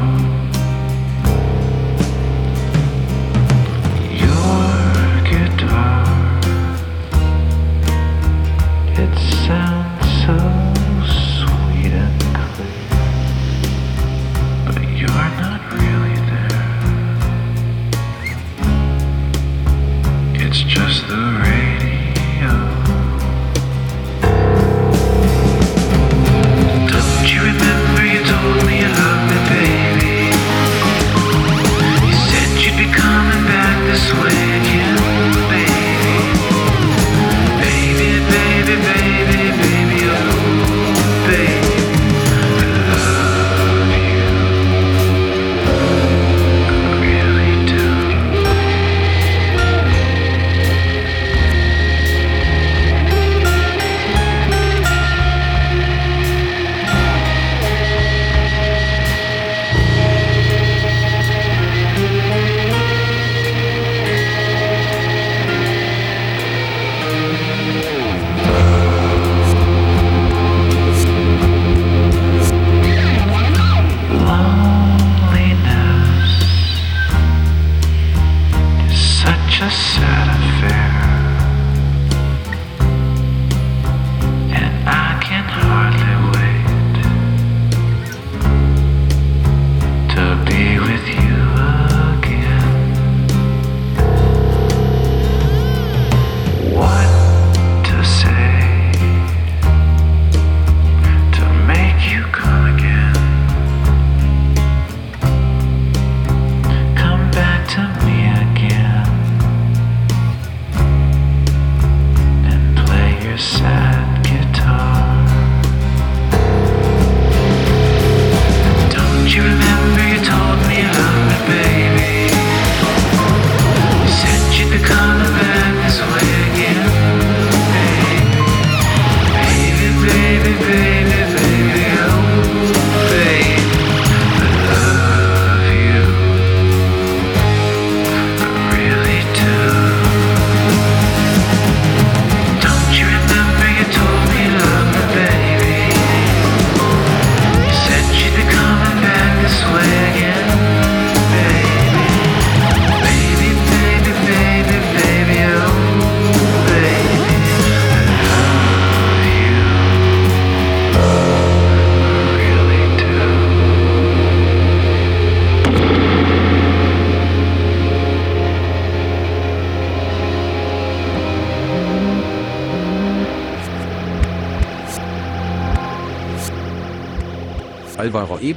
Álvaro e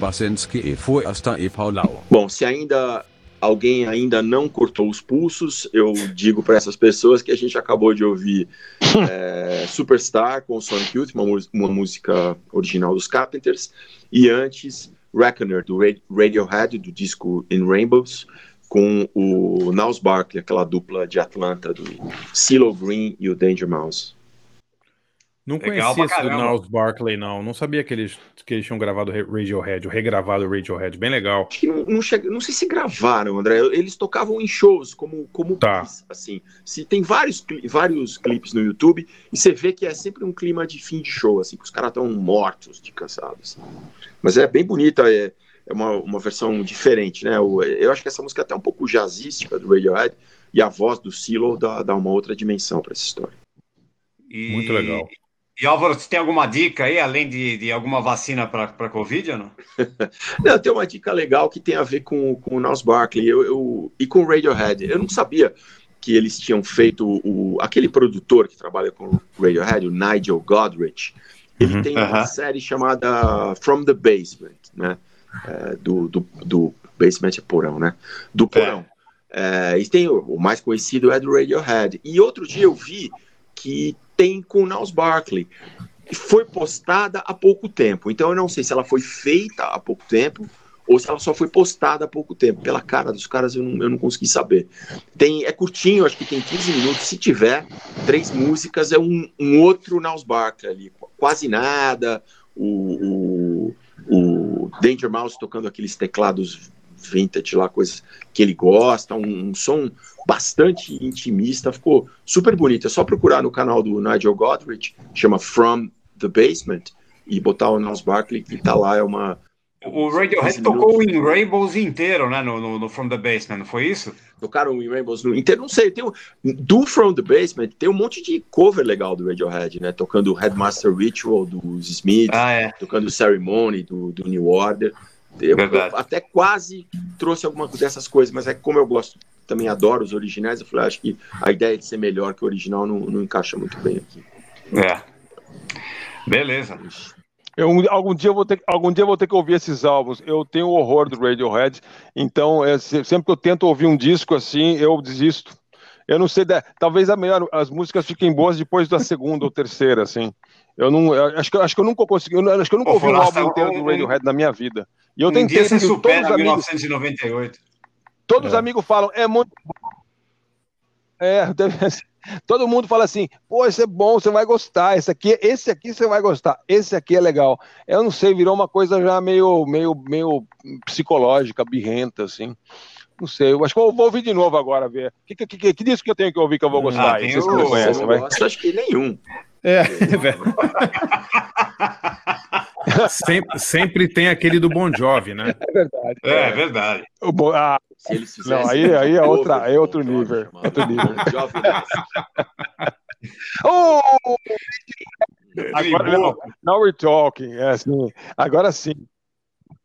e Paulau. Bom, se ainda alguém ainda não cortou os pulsos, eu digo para essas pessoas que a gente acabou de ouvir é, Superstar com Sonic Youth, uma, uma, música original dos Carpenters, e antes Reckoner, do Radiohead, do disco In Rainbows, com o Niles Barkley, aquela dupla de Atlanta do CeeLo Green e o Danger Mouse. Não Legal conhecia esse do Niles Barkley, não. Não sabia que eles, que eles tinham gravado Radiohead, o regravado Radiohead. Bem legal. Acho que não, não, chega, não sei se gravaram, André. Eles tocavam em shows, como, como tá. assim. Se tem vários, vários clipes no YouTube e você vê que é sempre um clima de fim de show, assim, que os caras estão mortos de cansados. Assim. Mas é bem bonita, é, é uma, uma versão diferente, né? Eu, eu acho que essa música é até um pouco jazzística do Radiohead e a voz do Silo dá, dá uma outra dimensão para essa história. E... Muito legal. E Álvaro, você tem alguma dica aí, além de, de alguma vacina para Covid ou não? não, tem uma dica legal que tem a ver com, com o Niles Barkley eu, eu, e com o Radiohead. Eu não sabia que eles tinham feito o, aquele produtor que trabalha com o Radiohead, o Nigel Godrich, ele uhum. tem uma uhum. série chamada From the Basement, né? É, do, do, do, Basement é porão, né? Do é. porão. É. É, e tem o, o, mais conhecido é do Radiohead. E outro dia eu vi que tem com o Niles Barkley. Foi postada há pouco tempo. Então eu não sei se ela foi feita há pouco tempo ou se ela só foi postada há pouco tempo. Pela cara dos caras eu não, eu não consegui saber. Tem, é curtinho, acho que tem 15 minutos. Se tiver três músicas, é um, um outro Niles Barkley ali. Quase nada. O, o, o Danger Mouse tocando aqueles teclados vintage lá, coisas que ele gosta, um, um, som bastante intimista, ficou super bonito. É só procurar no canal do Nigel Godrich, chama From the Basement, e botar o Niles Barkley, que tá lá, é uma, o Radiohead tocou em Rainbows inteiro, né? No, no, no, From the Basement, não foi isso? Tocaram em Rainbows no inteiro, não sei. Tem um, do From the Basement tem um monte de cover legal do Radiohead, né? Tocando o Headmaster Ritual dos Smiths, ah, é. tocando Ceremony do, do New Order. Eu, eu, até quase trouxe alguma dessas coisas, mas é como eu gosto, também adoro os originais, eu falei, ah, acho que a ideia de ser melhor que o original não, não encaixa muito bem aqui. É. Beleza. Eu, algum, dia eu vou ter, algum dia eu vou ter que ouvir esses álbuns. Eu tenho horror do Radiohead, então é, sempre que eu tento ouvir um disco assim, eu desisto. Eu não sei, talvez a melhor, as músicas fiquem boas depois da segunda ou terceira, assim. Eu não, eu, acho que acho que eu nunca consegui, eu, acho que eu nunca ouvi um álbum inteiro do Radiohead na minha vida. E eu tentei. Dia você supera todos 1998. todos é. os amigos falam, é muito é, deve, todo mundo fala assim, pô, esse é bom, você vai gostar, esse aqui, esse aqui você vai gostar, esse aqui é legal. Eu não sei, virou uma coisa já meio, meio, meio psicológica, birrenta, assim. Não sei, eu acho que eu vou ouvir de novo agora, ver. Que, que, que, que disco que eu tenho que ouvir que eu vou gostar? Ah, o... você conhece, vai? acho que nenhum. É, velho. sempre, sempre tem aquele do Bon Jovi, né? É verdade. É, é verdade. O bo... ah, Se eles não, aí, aí é, outra, é outro nível. Outro nível. oh! Agora, não, now we're talking. É, assim, agora sim.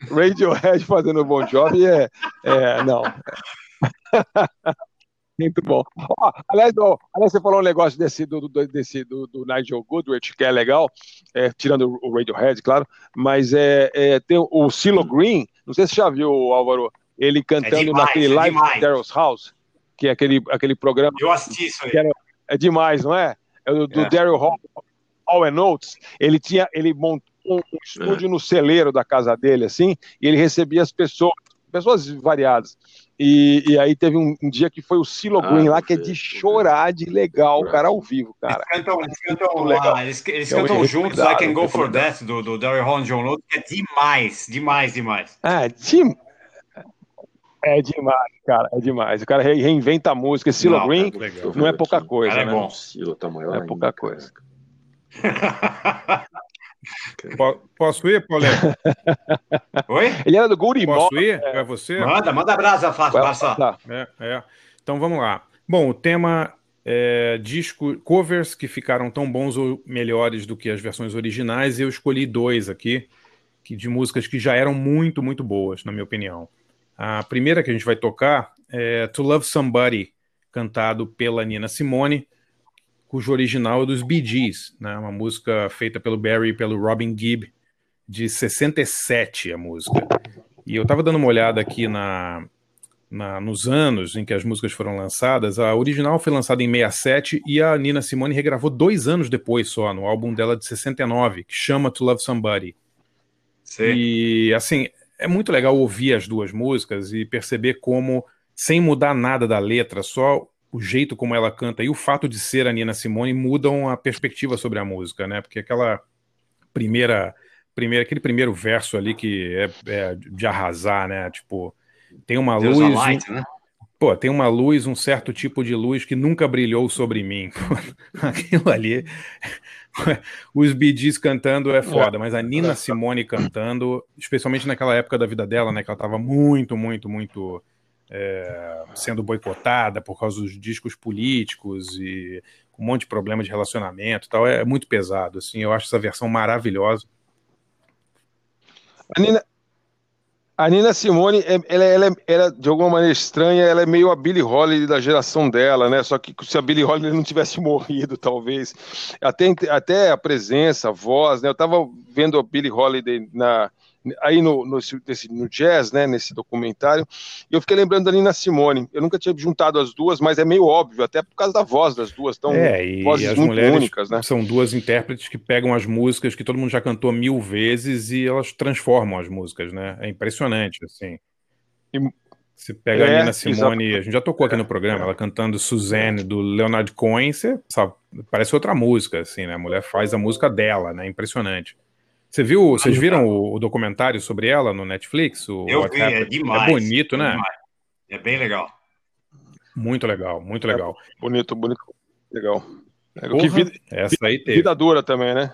Radiohead fazendo Bon Jovi é, é não. Muito bom. Oh, aliás, oh, aliás, você falou um negócio desse do, do, desse, do, do Nigel Goodrich, que é legal, é, tirando o Radiohead, claro, mas é, é, tem o Silo Green, não sei se você já viu, Álvaro, ele cantando é demais, naquele é Live at Daryl's House, que é aquele, aquele programa. Eu assisti isso aí. Era, é demais, não é? É do, do é. Daryl Hall, Hall and Notes. Ele tinha, ele montou um estúdio no celeiro da casa dele, assim, e ele recebia as pessoas, pessoas variadas. E, e aí teve um, um, dia que foi o Silo ah, Green lá, que é de chorar de legal, cara ao vivo, cara. Eles cantam, eles cantam, lá, eles, eles é cantam juntos I Can Go For That, do, do Daryl Hall e John Lutz, que é demais, demais, demais. É, demais. É demais, cara, é demais. O cara reinventa a música. Silo não, Green é não é pouca coisa, é né? Bom. Silo tá maior é pouca coisa. Posso ir, Paulinho? Oi? Ele era do Goody Posso ir? É, é você? Manda, manda brasa, passa. É, é. Então vamos lá. Bom, o tema é disco, covers que ficaram tão bons ou melhores do que as versões originais. Eu escolhi dois aqui, que, de músicas que já eram muito, muito boas, na minha opinião. A primeira que a gente vai tocar é To Love Somebody, cantado pela Nina Simone cujo original é dos Bee Gees, né? uma música feita pelo Barry e pelo Robin Gibb, de 67 a música. E eu estava dando uma olhada aqui na, na, nos anos em que as músicas foram lançadas. A original foi lançada em 67 e a Nina Simone regravou dois anos depois só, no álbum dela de 69, que chama To Love Somebody. Sim. E assim, é muito legal ouvir as duas músicas e perceber como, sem mudar nada da letra, só o jeito como ela canta e o fato de ser a Nina Simone mudam a perspectiva sobre a música, né? Porque aquela primeira, primeira aquele primeiro verso ali que é, é de arrasar, né? Tipo, tem uma Deus luz. Light, um... né? Pô, tem uma luz, um certo tipo de luz que nunca brilhou sobre mim. Aquilo ali. Os Gees cantando é foda, mas a Nina Simone cantando, especialmente naquela época da vida dela, né? Que ela tava muito, muito, muito é, sendo boicotada por causa dos discos políticos e um monte de problema de relacionamento e tal. É muito pesado, assim. Eu acho essa versão maravilhosa. A Nina, A Nina Simone, é- ela, ela, é- ela, de alguma maneira estranha, ela é meio a Billie Holiday da geração dela, né? Só que se a Billie Holiday não tivesse morrido, talvez. Até, até a presença, a voz, né? Eu tava vendo a Billie Holiday na, aí no, no, no jazz, né? Nesse documentário, e eu fiquei lembrando da Nina Simone. Eu nunca tinha juntado as duas, mas é meio óbvio, até por causa da voz das duas. Então, É, e vozes as muito mulheres únicas, né? são duas intérpretes que pegam as músicas que todo mundo já cantou mil vezes e elas transformam as músicas, né? É impressionante, assim. Você pega É, a Nina Simone, a gente já tocou aqui no programa, ela cantando Suzanne do Leonard Cohen, você sabe, parece outra música, assim, né? A mulher faz a música dela, né? Impressionante. Você viu, vocês viram o, o documentário sobre ela no Netflix? O Eu What vi, é Happened? demais. É bonito, né? demais. É bem legal. Muito legal, muito legal. Bonito, bonito. Legal. É, Porra, que vida, essa aí teve. vida dura também, né?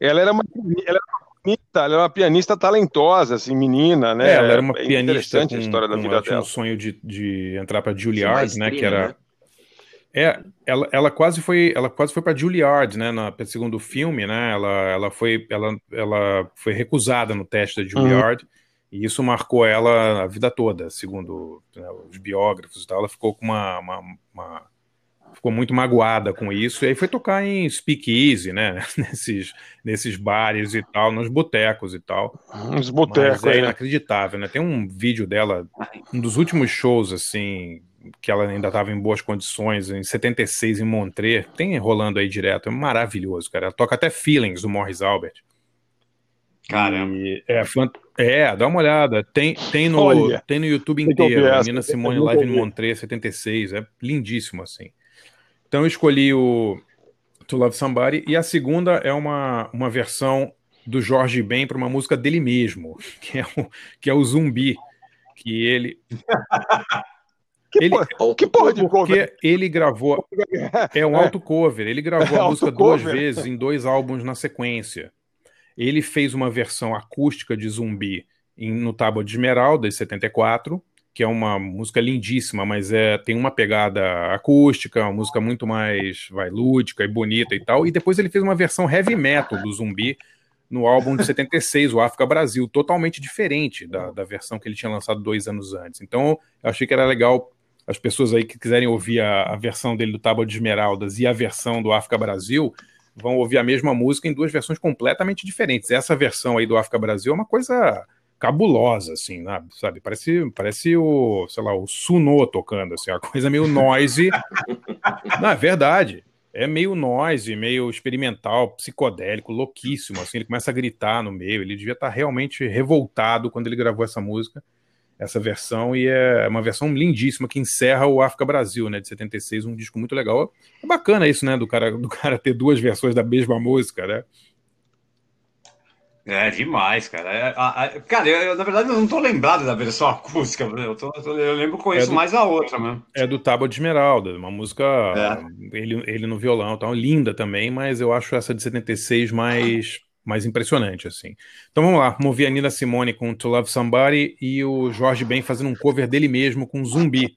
Ela era uma, ela era uma pianista, ela era uma pianista talentosa, assim, menina, né? É, ela era uma É pianista interessante com, a história da com- vida ela tinha dela. um sonho de, de entrar para Sim, Juilliard, né, que era né? É, ela, ela quase foi, ela quase foi para Juilliard, né, na segundo filme, né? Ela, ela foi, ela, ela foi recusada no teste da Juilliard e isso marcou ela a vida toda, segundo né, os biógrafos e tal. Ela ficou com uma, uma, uma- ficou muito magoada com isso e aí foi tocar em speakeasy, né, nesses nesses bares e tal, nos botecos e tal. Uns Mas botecos, é né? inacreditável, né? Tem um vídeo dela, um dos últimos shows, assim, que ela ainda estava em boas condições, em 76, em Montreux, tem rolando aí direto, é maravilhoso, cara. Ela toca até Feelings, do Morris Albert. Caramba. E é, fant- é, dá uma olhada. Tem, tem, no, Olha, tem no YouTube inteiro. A Nina Simone Live em. Montreux, 76. É lindíssimo, assim. Então eu escolhi o To Love Somebody. E a segunda é uma, uma versão do Jorge Ben para uma música dele mesmo, que é o, que é o Zumbi. Que ele. Que, Ele- porra, que porra de cover? Porque ele gravou. É um auto cover. Ele gravou É a música duas vezes em dois álbuns na sequência. Ele fez uma versão acústica de Zumbi em- no Tábua de Esmeralda, de 74, que é uma música lindíssima, mas é, tem uma pegada acústica, uma música muito mais vai, lúdica e bonita e tal. E depois ele fez uma versão heavy metal do Zumbi no álbum de 76, o África Brasil, totalmente diferente da, da versão que ele tinha lançado dois anos antes. Então, eu achei que era legal as pessoas aí que quiserem ouvir a, a versão dele do Tábua de Esmeraldas e a versão do África Brasil, vão ouvir a mesma música em duas versões completamente diferentes. Essa versão aí do África Brasil é uma coisa cabulosa, assim, né? sabe? Parece, parece o, sei lá, o Sunô tocando, assim, uma coisa meio noise. Não, é verdade. É meio noise, meio experimental, psicodélico, louquíssimo, assim, ele começa a gritar no meio, ele devia estar realmente revoltado quando ele gravou essa música, essa versão, e é uma versão lindíssima que encerra o África Brasil, né, de 76, um disco muito legal. É bacana isso, né, do cara, do cara ter duas versões da mesma música, né? É demais, cara. É, a- a- cara, eu, eu, na verdade eu não tô lembrado da versão acústica. Eu, tô- eu lembro conheço É do- mais a outra mesmo. É do Tábua de Esmeralda, uma música, É. ele, ele no violão, tal, linda também, mas eu acho essa de 76 mais, mais impressionante, assim. Então vamos lá, ouvir a Nina Simone com To Love Somebody e o Jorge Ben fazendo um cover dele mesmo com Zumbi.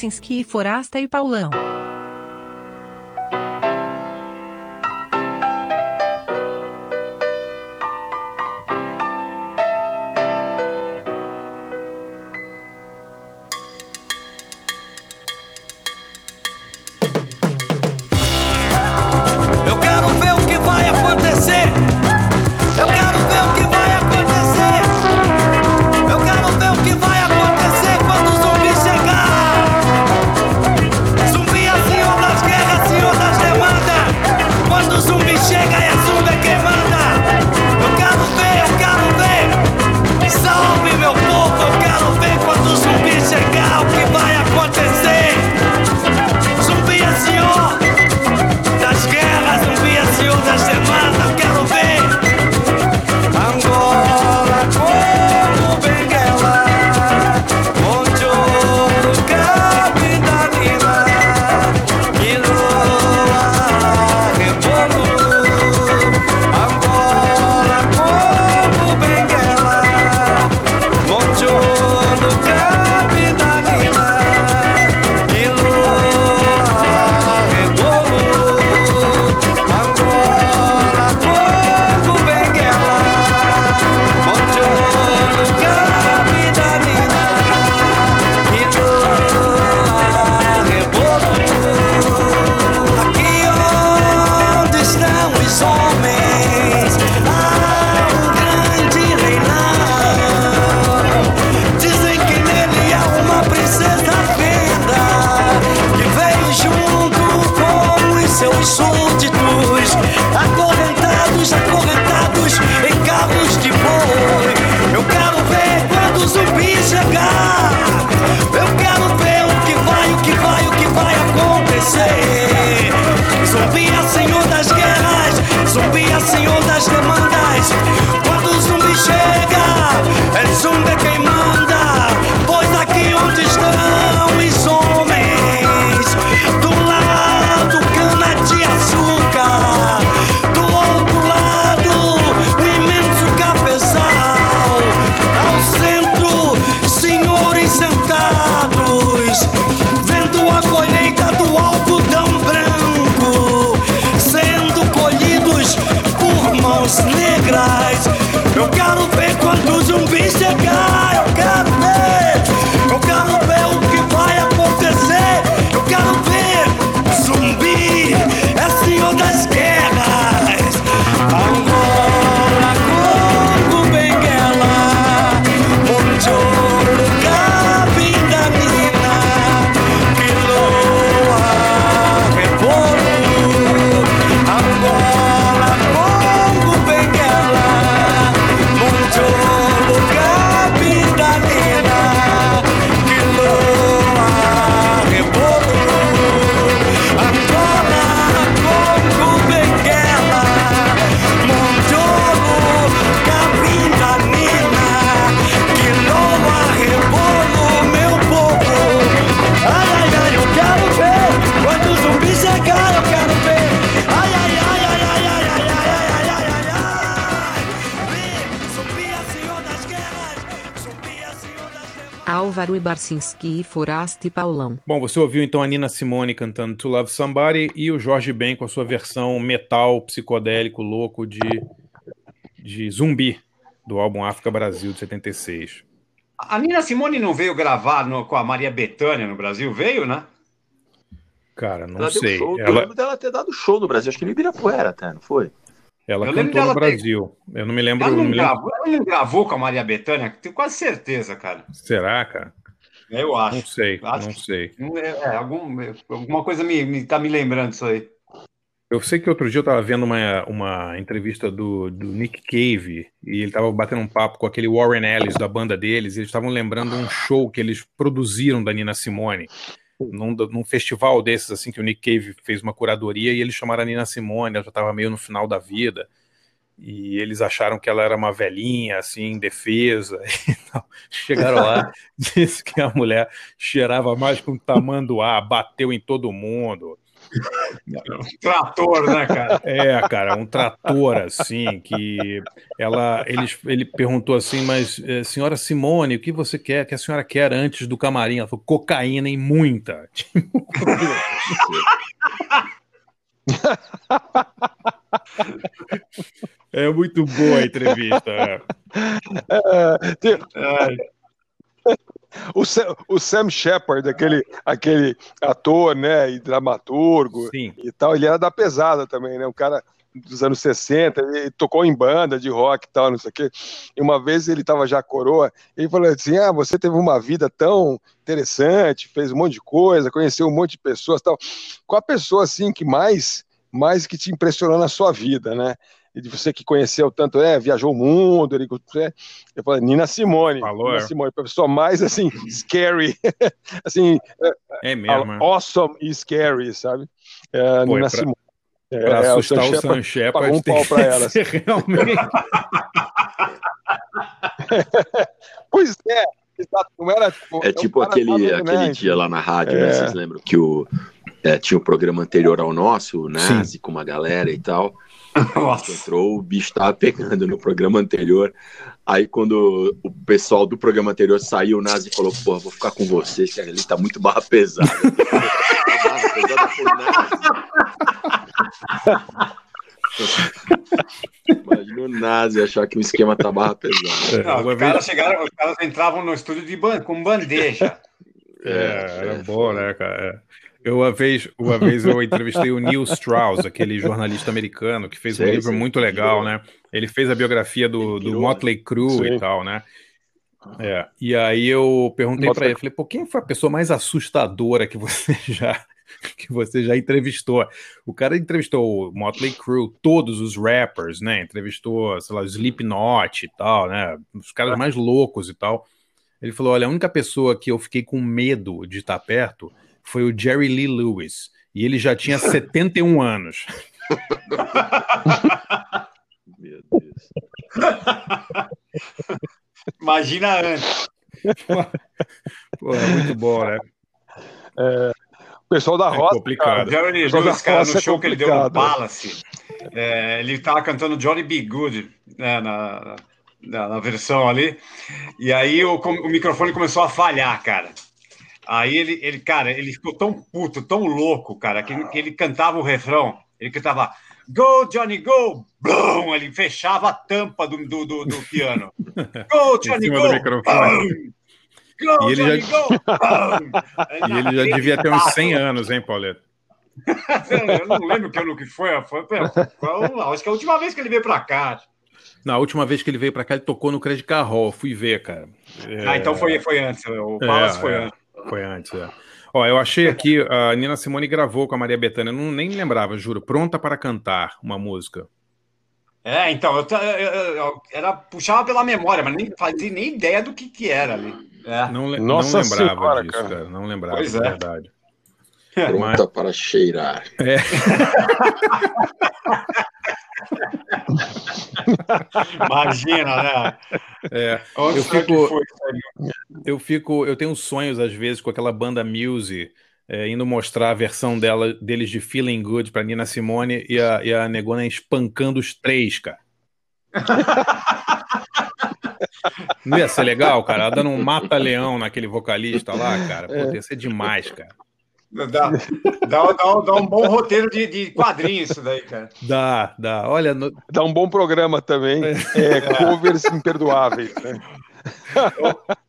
Álvaro Ibarcinski, Forasta e Paulão. Álvaro Ibarcinski, Forasta e Paulão. Bom, você ouviu então a Nina Simone cantando To Love Somebody e o Jorge Ben com a sua versão metal psicodélico louco de, de Zumbi, do álbum África Brasil de 76. A Nina Simone não veio gravar no- com a Maria Bethânia no Brasil? Veio, né? Cara, não Ela deu sei. show, Eu Ela, lembro dela ter dado show no Brasil, acho que no Ibirapuera até, não foi? Ela Eu lembro cantou no dela ter- Brasil. Eu não me lembro. Ela não me lembro- gravou, ela não gravou com a Maria Bethânia? Tenho quase certeza, cara. Será, cara? Eu acho. Não sei, Acho não sei. É, é, algum, alguma coisa me, me tá me lembrando disso aí. Eu sei que outro dia eu estava vendo uma, uma entrevista do, do Nick Cave e ele estava batendo um papo com aquele Warren Ellis da banda deles. E eles estavam lembrando um show que eles produziram da Nina Simone num, num festival desses assim que o Nick Cave fez uma curadoria e eles chamaram a Nina Simone. Ela já estava meio no final da vida e eles acharam que ela era uma velhinha assim indefesa. E tal. Chegaram lá, disse que a mulher cheirava mais que um tamanduá, bateu em todo mundo Trator, né, cara? É, cara, um trator assim, que ela, ele, ele perguntou assim, mas eh, senhora Simone, o que você quer, que a senhora quer antes do camarim? Ela falou, cocaína e muita. É muito boa a entrevista. é. É, tem- O Sam, o Sam Shepard, aquele, aquele ator, né, e dramaturgo Sim. e tal, ele era da pesada também, né, um cara dos anos 60, ele tocou em banda de rock e tal, não sei o quê. E uma vez ele tava já coroa, ele falou assim, ah, você teve uma vida tão interessante, fez um monte de coisa, conheceu um monte de pessoas tal. Qual a pessoa, assim, que mais, mais que te impressionou na sua vida, né? E de você que conheceu tanto, é, viajou o mundo, ele, é, eu falei, Nina Simone, Falou, Nina é. Simone, a pessoa mais, assim, scary, assim, É mesmo. é. awesome e scary, sabe? É, Pô, Nina é pra- Simone. Pra É, assustar o Sam Shepard, pagou um pau pra ela. ser realmente. Pois é, exato, não era tipo. É um tipo aquele, nada, aquele né? dia lá na rádio, É. né? Vocês lembram que o, é, tinha o programa anterior ao nosso, o Nazi, com uma galera e tal. Nossa. Entrou, o bicho tava pegando no programa anterior. Aí quando o pessoal do programa anterior saiu, o Nazi falou, porra, vou ficar com vocês, que ali tá muito barra pesada. barra pesada por Nazi. Imagina o Nazi achar que o esquema tá barra pesada. Não, os, caras chegaram, os caras entravam no estúdio de ban com bandeja. É, era bom, né, cara? É. Eu, uma vez, uma vez eu entrevistei o Neil Strauss, aquele jornalista americano que fez um Sei, livro sei, muito legal, né? Ele fez a biografia do, do Motley Crue Sim. e tal, né? É, e aí eu perguntei para ele, falei, pô, quem foi a pessoa mais assustadora que você já que você já entrevistou? O cara entrevistou o Motley Crue, todos os rappers, né? Entrevistou, sei lá, Slipknot e tal, né? Os caras mais loucos e tal. Ele falou, olha, a única pessoa que eu fiquei com medo de estar perto foi o Jerry Lee Lewis. E ele já tinha 71 anos. Meu Deus. Imagina antes. Pô, é muito bom, né? O pessoal da É roça. complicado. O Jerry Lewis, cara, no é show que ele deu no. Palace, é, ele tava cantando Johnny B. Good né, na, na, na versão ali, e aí o, o microfone começou a falhar, cara. Aí ele, ele, cara, ele ficou tão puto, tão louco, cara, que, que ele cantava o refrão, ele cantava Go, Johnny, go! Blum! Ele fechava a tampa do, do, do, do piano. Go, Johnny, go! Go, E ele Johnny, já- go! E ele já devia ter uns 100 anos, hein, Pauleto? Eu não lembro que ano que foi. foi, foi, acho que é a última vez que ele veio pra cá. Na última vez que ele veio pra cá, ele tocou no Credit Car Hall. Fui ver, cara. É, Ah, então foi, foi antes. O Palace É, foi é. antes. Foi antes, é. Ó, eu achei aqui, a Nina Simone gravou com a Maria Bethânia, eu não, nem lembrava, juro. Pronta para cantar uma música. É, então, eu, eu- eu- eu- era, puxava pela memória, mas nem fazia nem ideia do que, que era ali. É. Não, Nossa não lembrava Senhora, disso, cara. cara. Não lembrava, Pois de é. verdade. Pronta para cheirar. É. Imagina, né? É, eu fico, foi eu fico, eu tenho sonhos às vezes com aquela banda Muse é, indo mostrar a versão dela, deles de Feeling Good para Nina Simone e a, e a Negona espancando os três, cara. Não ia ser legal, cara? Ela dando um mata-leão naquele vocalista lá, cara. Pô, ia ser demais, cara. Dá, dá, dá, dá um bom roteiro de, de quadrinho isso daí, cara. Dá, dá. Olha, no- Dá um bom programa também. É, covers imperdoáveis. Né?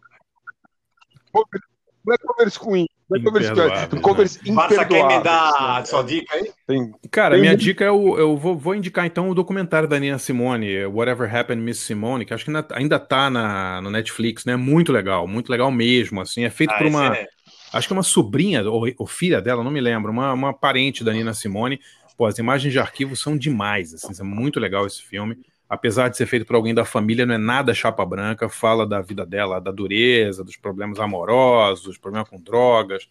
Não é covers ruins, não é covers, Imperdoáveis, é Márcia, quer me a imperdoáveis. sua dica aí? Tem- Cara, Tem minha dica é o. Eu vou, vou indicar então o documentário da Nina Simone, Whatever Happened Miss Simone, que acho que ainda, ainda tá na, no Netflix, né? Muito legal, muito legal mesmo. Assim, é feito Ah, por uma. é- Acho que uma sobrinha ou, ou filha dela, não me lembro, uma, uma parente da Nina Simone. Pô, as imagens de arquivo são demais, assim, é muito legal esse filme. Apesar de ser feito por alguém da família, não é nada chapa branca, fala da vida dela, da dureza, dos problemas amorosos, dos problemas com drogas,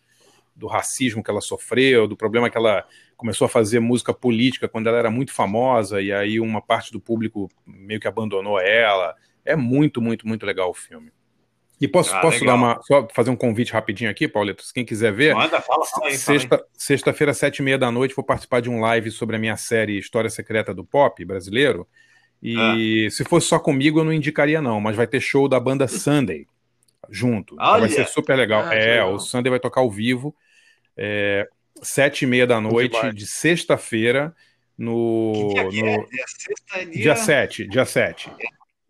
do racismo que ela sofreu, do problema que ela começou a fazer música política quando ela era muito famosa e aí uma parte do público meio que abandonou ela. É muito, muito, muito legal o filme. E posso, Ah, posso legal. dar uma, só fazer um convite rapidinho aqui, Paulito? Quem quiser ver, Manda, fala, fala aí. Fala aí. Sexta, sexta-feira, sete e meia da noite, vou participar de um live sobre a minha série História Secreta do Pop brasileiro. E Ah. se fosse só comigo, eu não indicaria, não, mas vai ter show da banda Sunday junto. Então Olha! vai ser super legal. Ah, é, legal. o Sunday vai tocar ao vivo, é, sete e meia da noite, de sexta-feira, no. Que dia que é? no- Dia sexta, é dia... Dia 7, dia 7.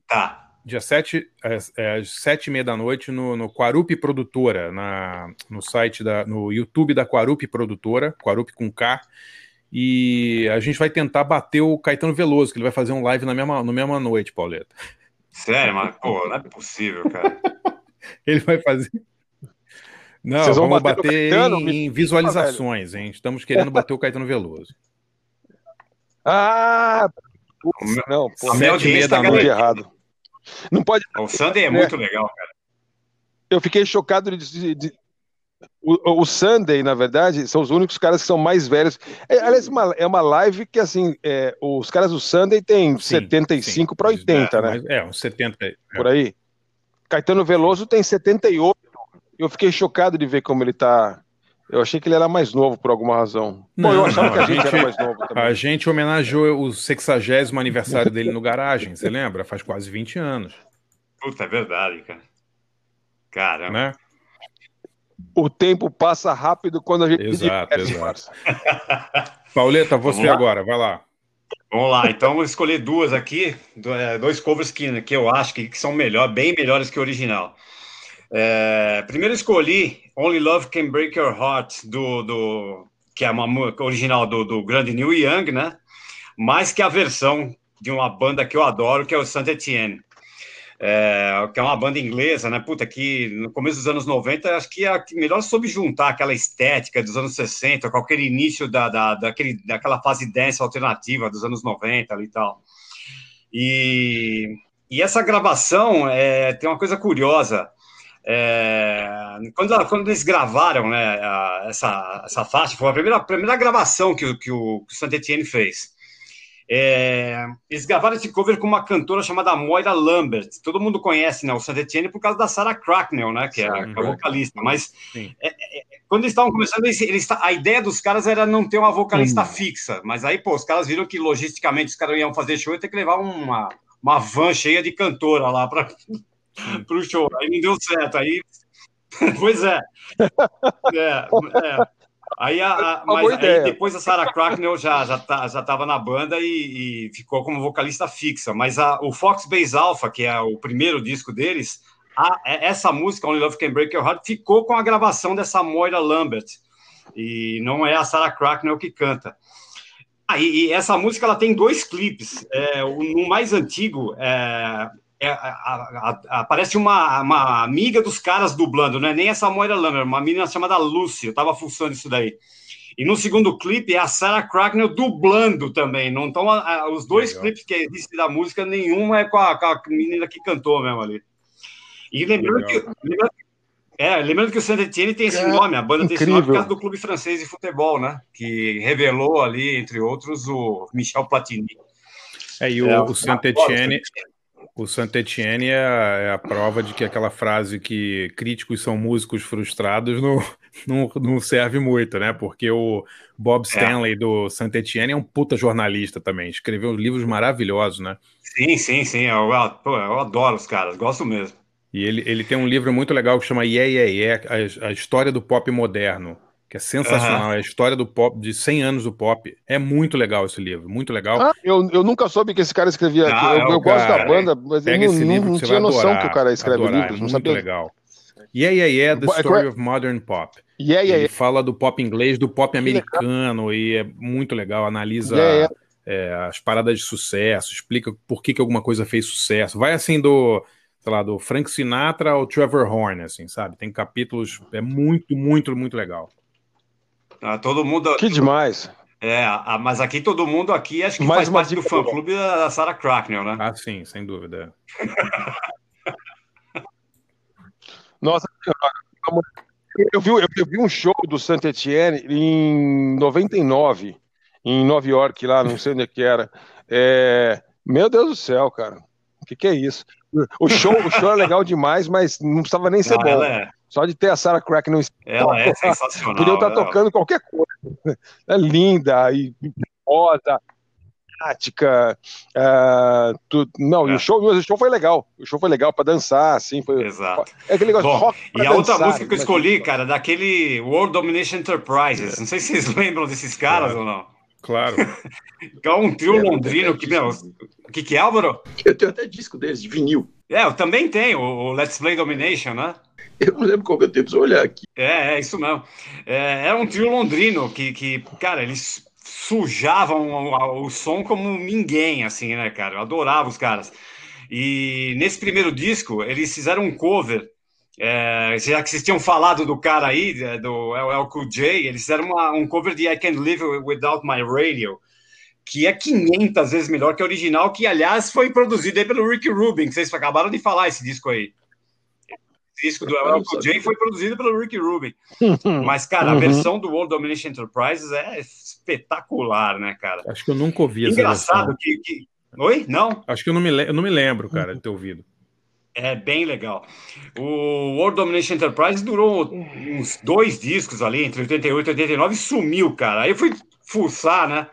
Tá. Dia 7, é, é, às 7 e meia da noite, no, no Quarupi Produtora, na, no site da. no YouTube da Quarupi Produtora, Quarupi com K. E a gente vai tentar bater o Caetano Veloso, que ele vai fazer um live na mesma, na mesma noite, Pauleta. Sério, mas, pô, não é possível, cara. Ele vai fazer. Não, Vocês vão vamos bater bater, Caetano, em, visualizações, hein? Estamos querendo bater o Caetano Veloso. Ah! Putz, não, pô. A minha audiência da tá errado. Não pode. O Sunday é muito legal, cara. Eu fiquei chocado de. de- de- o, o Sunday, na verdade, são os únicos caras que são mais velhos. É, aliás, uma- é uma live que, assim, é, os caras do Sunday têm Sim, 75 para 80, É, né? É, uns 70. é. Por aí. Caetano Veloso tem 78. Eu fiquei chocado de ver como ele tá. Eu achei que ele era mais novo por alguma razão. Bom, eu Não, achava não, que a gente gente- era mais novo também. A gente homenageou o 60 aniversário dele no garagem, você lembra? Faz quase 20 anos, Puta, é verdade, cara. Caramba. né? O tempo passa rápido quando a gente Exato, exato. Pauleta, você agora, vai lá. Vamos lá, então vou escolher duas aqui, é, dois covers que, que eu acho que, que são melhor, bem melhores que o original. É, primeiro escolhi Only Love Can Break Your Heart, do, do, que é uma música original do, do grande Neil Young, né? Mais que a versão de uma banda que eu adoro, que é o Saint Etienne. É, que é uma banda inglesa, né? Puta, que no começo dos anos 90, acho que é a que melhor soube juntar aquela estética dos anos 60 com aquele início da, da, daquele, daquela fase dance alternativa dos anos 90 ali e tal. E, e essa gravação é, tem uma coisa curiosa. É, quando, quando eles gravaram né, a- essa, essa faixa, foi a primeira, a primeira gravação que, o- que o, que o Saint Etienne fez. É, eles gravaram esse cover com uma cantora chamada Moira Lambert. Todo mundo conhece né, o Saint Etienne por causa da Sarah Cracknell, né, que é, é a Cracknell. vocalista. Mas Sim. é, é, quando eles estavam começando, eles, eles, a ideia dos caras era não ter uma vocalista fixa. Mas aí, pô, os caras viram que logisticamente os caras iam fazer show e ter que levar uma, uma van cheia de cantora lá para o show. Aí não deu certo. Aí, pois é. É, é. Aí, a, a- mas aí depois a Sarah Cracknell já já tá, já estava na banda e, e ficou como vocalista fixa. Mas a, o Fox Base Alpha, que é o primeiro disco deles, a- é- essa música Only Love Can Break Your Heart ficou com a gravação dessa Moira Lambert e não é a Sarah Cracknell que canta. Ah, e, e essa música ela tem dois clipes. É, o, no mais antigo é, é, a- a- a- aparece uma, uma amiga dos caras dublando, não é nem essa Moira Lambert, uma menina chamada Lucy, eu tava fuçando isso daí. E no segundo clipe é a Sarah Cracknell dublando também. Não estão os dois Legal. clipes que existem da música, nenhum é com a, com a menina que cantou mesmo ali. E lembrando que, lembrando, é, lembrando que o Saint Etienne tem esse É, nome, a banda tem esse nome por incrível. causa do clube francês de futebol, né? Que revelou ali, entre outros, o Michel Platini. É, e o, É, o Saint Etienne, o Saint Etienne é, a- é a prova de que aquela frase que críticos são músicos frustrados não, não, não serve muito, né? Porque o Bob Stanley do Saint Etienne é um puta jornalista também, escreveu livros maravilhosos, né? Sim, sim, sim. Eu, pô, eu adoro os caras, gosto mesmo. E ele, ele tem um livro muito legal que chama Yeah, Yeah, Yeah, a, a história do pop moderno, que é sensacional, é a história do pop, de 100 anos do pop. É muito legal esse livro, muito legal. Ah, eu, eu nunca soube que esse cara escrevia aqui. Não, Eu, é eu gosto da banda, mas eu Pega não, esse não- livro não você tinha vai noção adorar, que o cara escreve adorar, livros. é Não muito sabia. legal. Yeah, Yeah, Yeah, The Bo- é Story que- of Modern Pop. Yeah, yeah, Ele yeah. fala do pop inglês, do pop americano, e é muito legal, analisa Yeah, yeah. é, as paradas de sucesso, explica por que, que alguma coisa fez sucesso. Vai assim do, sei lá, do Frank Sinatra ao Trevor Horn, assim, sabe? Tem capítulos, é muito, muito, muito legal. Ah, todo mundo. Que demais. É, a- mas aqui todo mundo aqui acho que Mais faz parte do fã clube da Sarah Cracknell, né? Ah, sim, sem dúvida. Nossa, eu vi, eu, eu vi um show do Saint Etienne em 99, em Nova York, lá, não sei onde é que era. É, meu Deus do céu, cara. O que, que é isso? O show, o show é legal demais, mas não precisava nem ser Não, bom. ela é- Só de ter a Sarah Crack no Ela é sensacional. Podia estar ela- tocando qualquer coisa. É linda e rosa, prática. ah, tudo. Não, e o show, o show foi legal. O show foi legal para dançar, assim. Foi, Exato. É aquele negócio Bom, rock e a outra dançar, música que eu escolhi, cara, daquele World Domination Enterprises. Não sei se vocês lembram desses caras ou não. Claro. Que é um trio londrino que, meu. O que, que é, Álvaro? Eu tenho até disco deles, de vinil. É, eu também tenho, o Let's Play Domination, né? Eu não lembro qual que eu tenho, preciso olhar aqui. É, é isso mesmo. É, era um trio londrino que, que cara, eles sujavam o, o som como ninguém, assim, né, cara? Eu adorava os caras. E nesse primeiro disco, eles fizeram um cover. é, já que vocês tinham falado do cara aí, é, do LL Cool J, eles fizeram uma- um cover de I Can't Live Without My Radio, que é 500 vezes melhor que a original, que, aliás, foi produzido aí pelo Rick Rubin, que vocês acabaram de falar esse disco aí. Esse disco do LL Cool J foi produzido pelo Rick Rubin. Mas, cara, a Uhum. versão do World Domination Enterprises é espetacular, né, cara? Acho que eu nunca ouvi essa Engraçado que, que- Oi? Não? Acho que eu não me, le- eu não me lembro, cara, de ter ouvido. É bem legal. O World Domination Enterprise durou uns dois discos ali, entre 88 e 89, e sumiu, cara. Aí eu fui fuçar, né?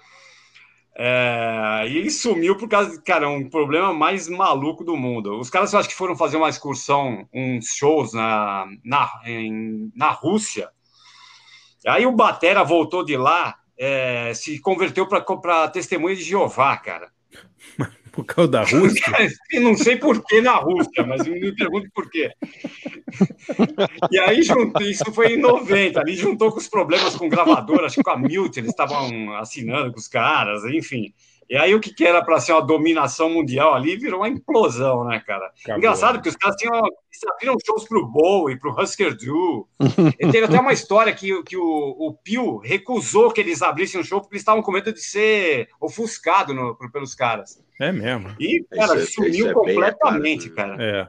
É, e ele sumiu por causa, cara, um problema mais maluco do mundo. Os caras acho que foram fazer uma excursão, uns shows na, na, em- na Rússia. Aí o Batera voltou de lá, é, se converteu para testemunha de Jeová, cara. Por causa da Rússia? Não sei por que na Rússia, mas me pergunto por quê. E aí, isso foi em 90, ali juntou com os problemas com gravadora, acho que com a Mute, eles estavam assinando com os caras, enfim. E aí, o que que era para ser uma dominação mundial ali virou uma implosão, né, cara? Acabou, Engraçado que os caras tinham, eles abriram shows pro Bowie, pro Husker Du. E teve até uma história que, que o, o Pio recusou que eles abrissem um show porque eles estavam com medo de ser ofuscado no- pelos caras. É mesmo. E, cara, Isso é- sumiu isso é completamente, cara. É.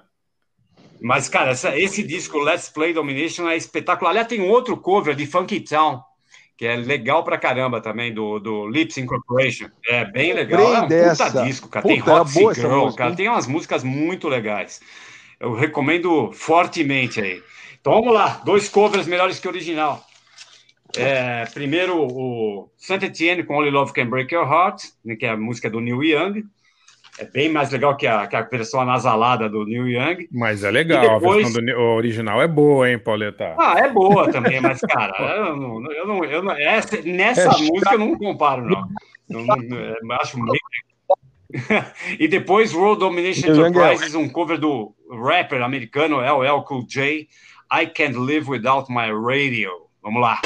Mas, cara, essa- esse disco, Let's Play Domination, é espetacular. Aliás, tem um outro cover de Funky Town, que é legal pra caramba também, do, do Lips Incorporation. É bem legal. É um dessa. puta disco, cara. tem Puta, boa essa Girl, música, cara. hein? Tem umas músicas muito legais. Eu recomendo fortemente aí. Então vamos lá, dois covers melhores que o original. É, primeiro, o Saint Etienne com Only Love Can Break Your Heart, né, que é a música do Neil Young. É bem mais legal que a, que a versão anasalada do Neil Young. Mas é legal, depois- a versão do o original é boa, hein, Pauleta? Ah, é boa também, mas, cara, eu não, eu não, eu não- essa- nessa É música eu não comparo, não. Não- não- eu acho meio... E depois World Domination é- Enterprises, um cover do rapper americano LL Cool J, I Can't Live Without My Radio. Vamos lá.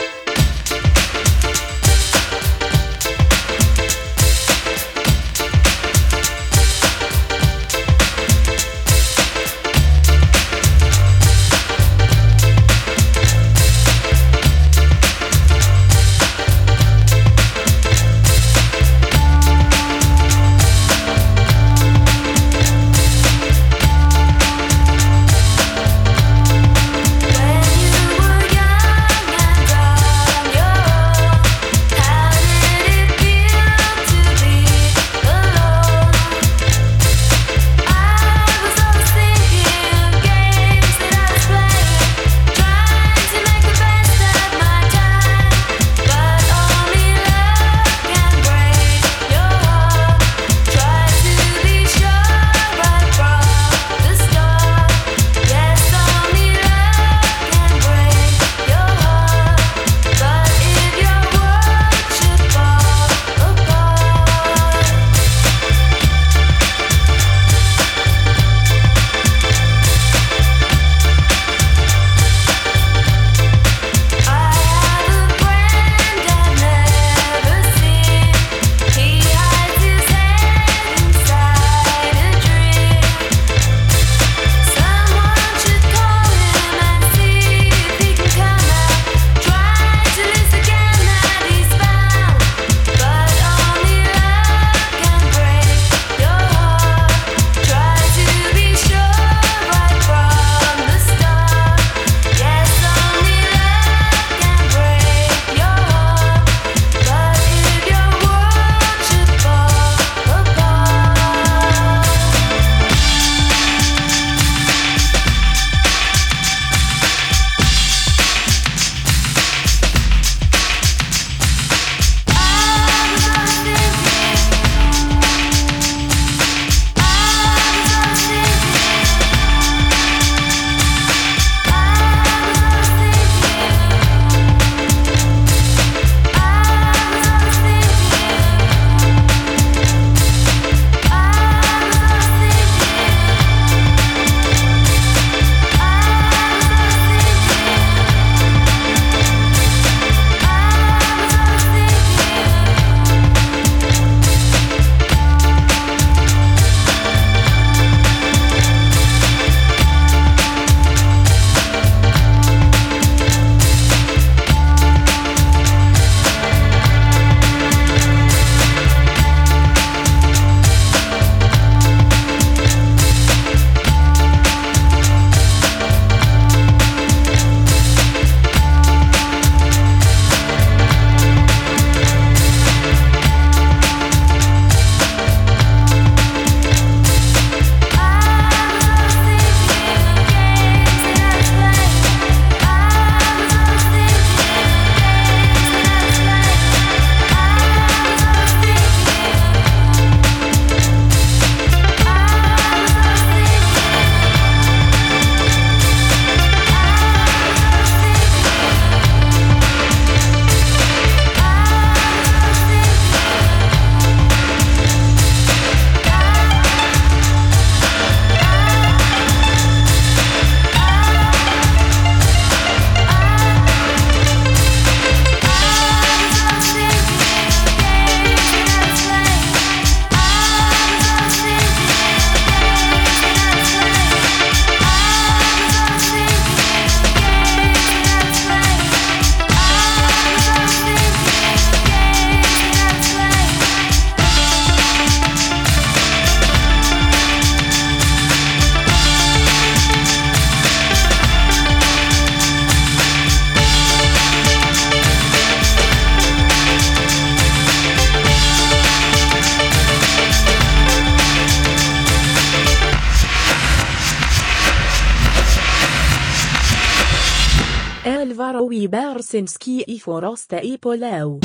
Ibersinski i Foroste i Poleu.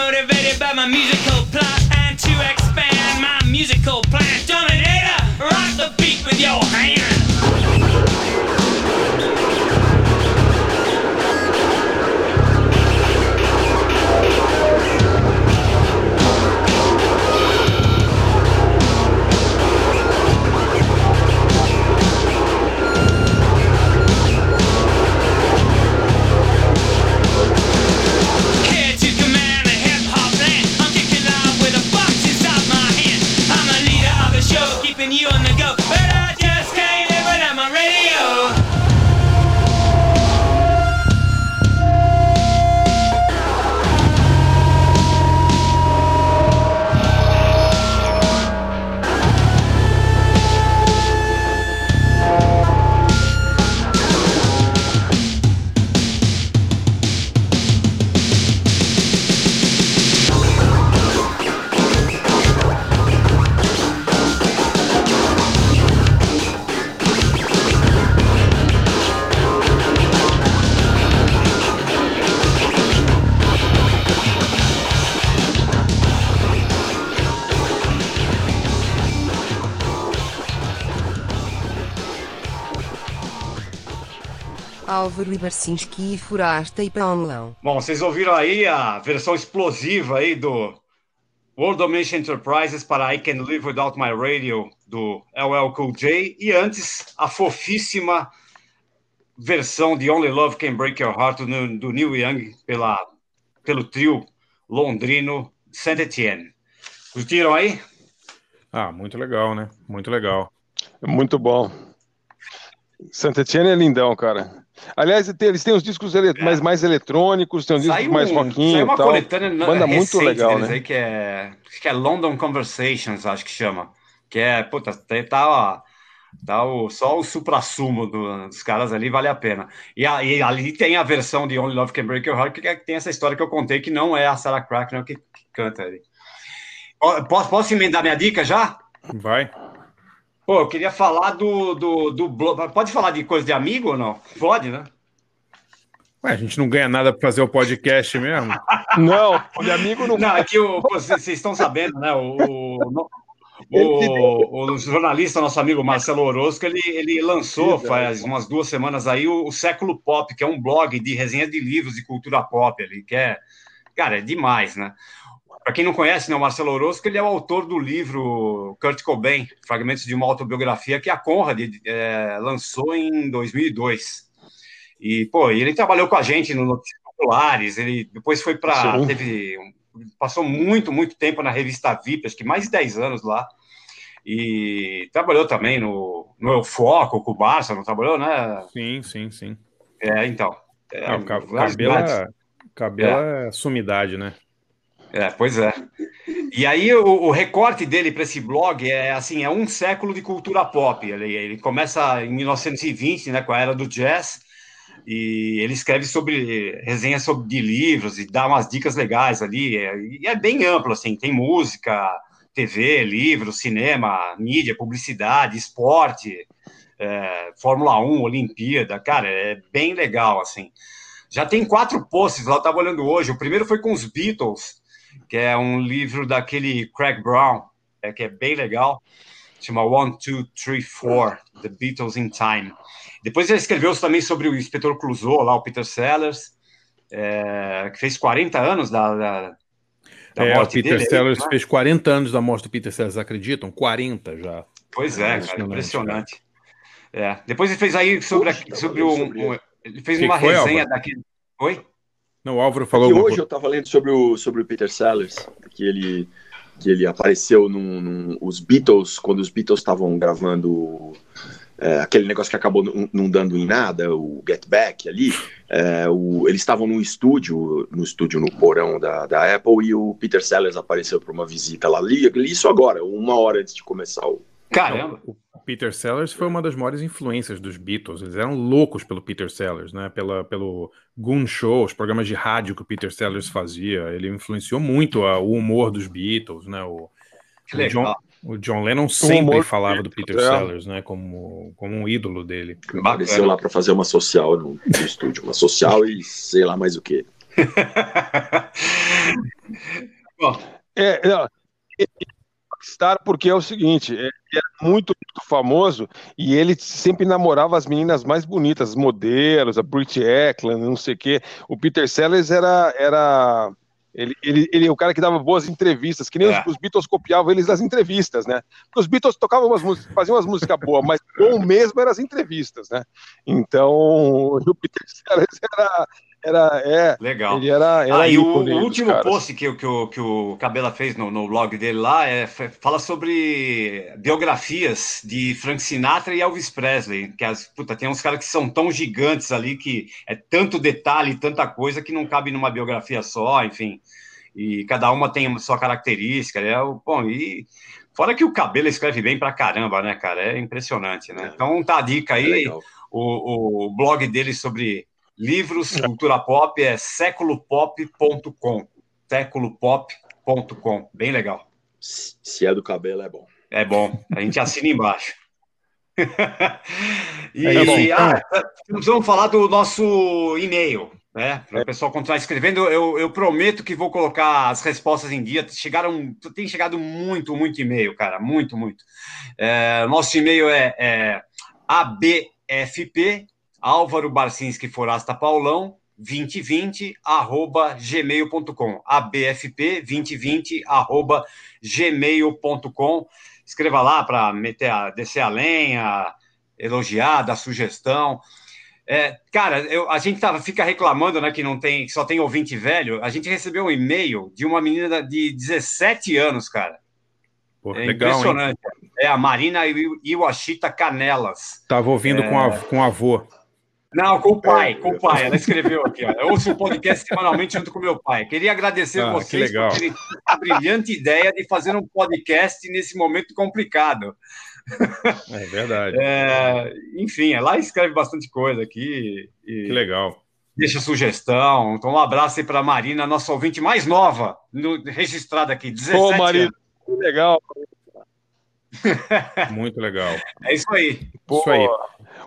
Motivated by my musical plot And to expand my musical plan. Dominator, rock the beat with your hand Álvaro Ibarcinski e Forasta e Paulão. Bom, vocês ouviram aí a versão explosiva aí do World Domination Enterprises para I Can Live Without My Radio, do LL Cool J, e antes a fofíssima versão de Only Love Can Break Your Heart do, do Neil Young pela, pelo trio londrino Saint Etienne. Curtiram aí? Ah, muito legal, né? Muito legal. Muito bom. Santa Etienne é lindão, cara. Aliás, eles têm os discos ele- mais, mais eletrônicos, tem os discos Saiu, mais um, rockinho saiu uma tal. coletânea Banda muito legal, deles né? aí que é, acho que é London Conversations, acho que chama. Que é, puta, tá, tá, tá o, só o supra-sumo do- dos caras ali, vale a pena. E, a- e ali tem a versão de Only Love Can Break Your Heart, que é- tem essa história que eu contei, que não é a Sarah Cracknell que, que canta ali. Posso, posso emendar minha dica já? Vai. Pô, eu queria falar do, do, do blog. Pode falar de coisa de amigo ou não? Pode, né? Ué, a gente não ganha nada para fazer o podcast mesmo? Não, de amigo não. Não, é que o, vocês estão sabendo, né? O, o, o jornalista, nosso amigo Marcelo Orozco, ele, ele lançou faz umas duas semanas aí o, o Século Pop, que é um blog de resenha de livros de cultura pop ali, que é, cara, é demais, né? Para quem não conhece, né, o Marcelo Orozco, ele é o autor do livro Kurt Cobain, Fragmentos de uma Autobiografia, que a Conrad é, lançou em 2002. E, pô, ele trabalhou com a gente no Notícias Populares, ele depois foi para. Passou muito, muito tempo na revista VIP, acho que mais de 10 anos lá. E trabalhou também no, no El Foco, com o Barça, não trabalhou, né? Sim, sim, sim. É, então. É, cabelo, é, cabelo é sumidade, né? É, pois é. E aí o, o recorte dele para esse blog é assim, é um século de cultura pop. Ele, ele começa em 1920, né, com a era do jazz, e ele escreve sobre resenhas sobre de livros e dá umas dicas legais ali. é- e é bem amplo assim, tem música, TV, livros, cinema, mídia, publicidade, esporte, é, Fórmula 1, Olimpíada, cara, é bem legal assim. Já tem quatro posts lá, eu estava olhando hoje. O primeiro foi com os Beatles, que é um livro daquele Craig Brown, é, que é bem legal. Chama One, Two, Three, Four, The Beatles in Time. Depois ele escreveu também sobre o Inspetor Clouseau, lá, o Peter Sellers, é, que fez 40 anos da, da, da É, o morte Peter dele. Sellers né? fez 40 anos da morte do Peter Sellers, acreditam? 40 já. Pois é, cara, Impressionante, impressionante. É. Depois ele fez aí sobre, a- sobre o. um- ele fez Que uma foi, resenha Álvaro? daquele. Oi? Não, o Álvaro falou E alguma hoje coisa. eu estava lendo sobre o, sobre o Peter Sellers, que ele, que ele apareceu num, num- os Beatles, quando os Beatles estavam gravando é, aquele negócio que acabou não, dando em nada, o Get Back ali, é, o- eles estavam num estúdio, no estúdio no porão da, da Apple, e o Peter Sellers apareceu para uma visita lá, li, li isso agora, uma hora antes de começar o... Caramba! O Peter Sellers foi uma das maiores influências dos Beatles. Eles eram loucos pelo Peter Sellers, né? Pela, pelo Goon Show, os programas de rádio que o Peter Sellers fazia. Ele influenciou muito a- o humor dos Beatles, né? O, o John, o John Lennon sempre falava do Peter é. Sellers, né? Como, como um ídolo dele. Apareceu lá para fazer uma social no, no estúdio, uma social e sei lá mais o que. É, não, é rockstar porque é o seguinte, é, ele era muito, muito famoso e ele sempre namorava as meninas mais bonitas, as modelos, a Brit Eklund, não sei o quê. O Peter Sellers era, era ele, ele, ele é o cara que dava boas entrevistas, que nem É. os, os Beatles copiavam eles nas entrevistas, né? Porque os Beatles tocavam umas músicas, faziam umas músicas boas, mas bom mesmo eram as entrevistas, né? Então, o Peter Sellers era, era é, Legal. ele era, era ah, e o, último caras. post que, o- que, o, que o Cabela fez no, no blog dele lá é, fala sobre biografias de Frank Sinatra e Elvis Presley. Que as, puta, tem uns caras que são tão gigantes ali que é tanto detalhe, tanta coisa que não cabe numa biografia só, enfim. E cada uma tem a sua característica. É, o- bom, e fora que o Cabela escreve bem pra caramba, né, cara? É impressionante, né? Então tá a dica aí. o, o blog dele sobre livros, cultura pop é séculopop.com. Séculopop.com. Bem legal. Se é do cabelo, é bom. É bom. A gente assina embaixo. e É bom. ah, nós vamos falar do nosso e-mail, né? Para o pessoal continuar escrevendo, eu, eu prometo que vou colocar as respostas em dia. Chegaram, tem chegado muito, muito e-mail, cara, muito, muito. É, nosso e-mail é, é abfp Álvaro Barcinski Forasta Paulão 2020 arroba gmail.com abfp 2020 arroba gmail.com escreva lá para meter a, descer a lenha elogiar, dar sugestão é, cara, eu- a gente tava, fica reclamando né, que não tem, que só tem ouvinte velho. A gente recebeu um e-mail de uma menina de 17 anos, cara. Pô, é legal, hein? impressionante. É a Marina Iw- Iwashita Canelas. Tava ouvindo É. com, a, com o avô. Não, com o pai, com o pai. Ela escreveu aqui, ó. Eu ouço um podcast semanalmente junto com meu pai. Queria agradecer Ah, que vocês legal. por terem a brilhante ideia de fazer um podcast nesse momento complicado. É verdade. É, enfim, ela escreve bastante coisa aqui. E Que legal. Deixa sugestão. Então, um abraço aí para a Marina, nossa ouvinte mais nova, no- registrada aqui, 17 Pô, Marina, anos. que legal. Muito legal. É isso aí. Pô,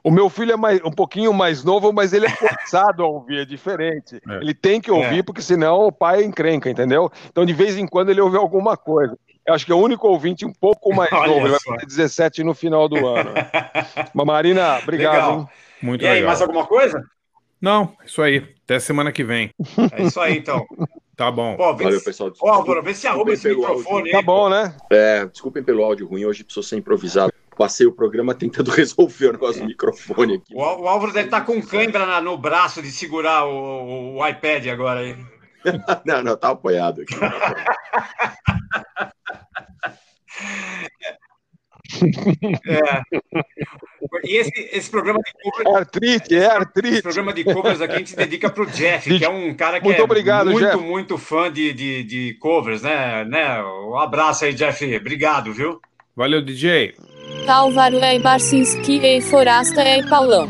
O meu filho é mais, um pouquinho mais novo, mas ele é forçado a ouvir, é diferente. É. Ele tem que ouvir, É. porque senão o pai é encrenca, entendeu? Então, de vez em quando, ele ouve alguma coisa. Eu acho que é o único ouvinte um pouco mais Olha novo. Ele vai só. fazer 17 no final do ano. Mas, Marina, obrigado, Legal. hein? Muito e aí, legal. mais alguma coisa? Não, isso aí. Até semana que vem. É isso aí, então. Tá bom. Pô, vê Valeu, se- pessoal. Ô, Álvaro, vê se arruma esse microfone Tá aí. bom, né? É, desculpem pelo áudio ruim, hoje precisou ser improvisado. Passei o programa tentando resolver o negócio do microfone aqui. O, Álvaro deve estar com cãibra na- no braço de segurar o, o iPad agora aí. não, não, tá apoiado aqui. É. E esse, esse programa de covers. É artrite, é artrite. Esse programa de covers aqui a gente dedica para o Jeff, que é um cara que Muito é obrigado, muito, Jeff. muito fã de, de, de covers, né? né? Um abraço aí, Jeff. Obrigado, viu? Valeu, DJ. Álvaro e Barcinski e Forasta e Paulão.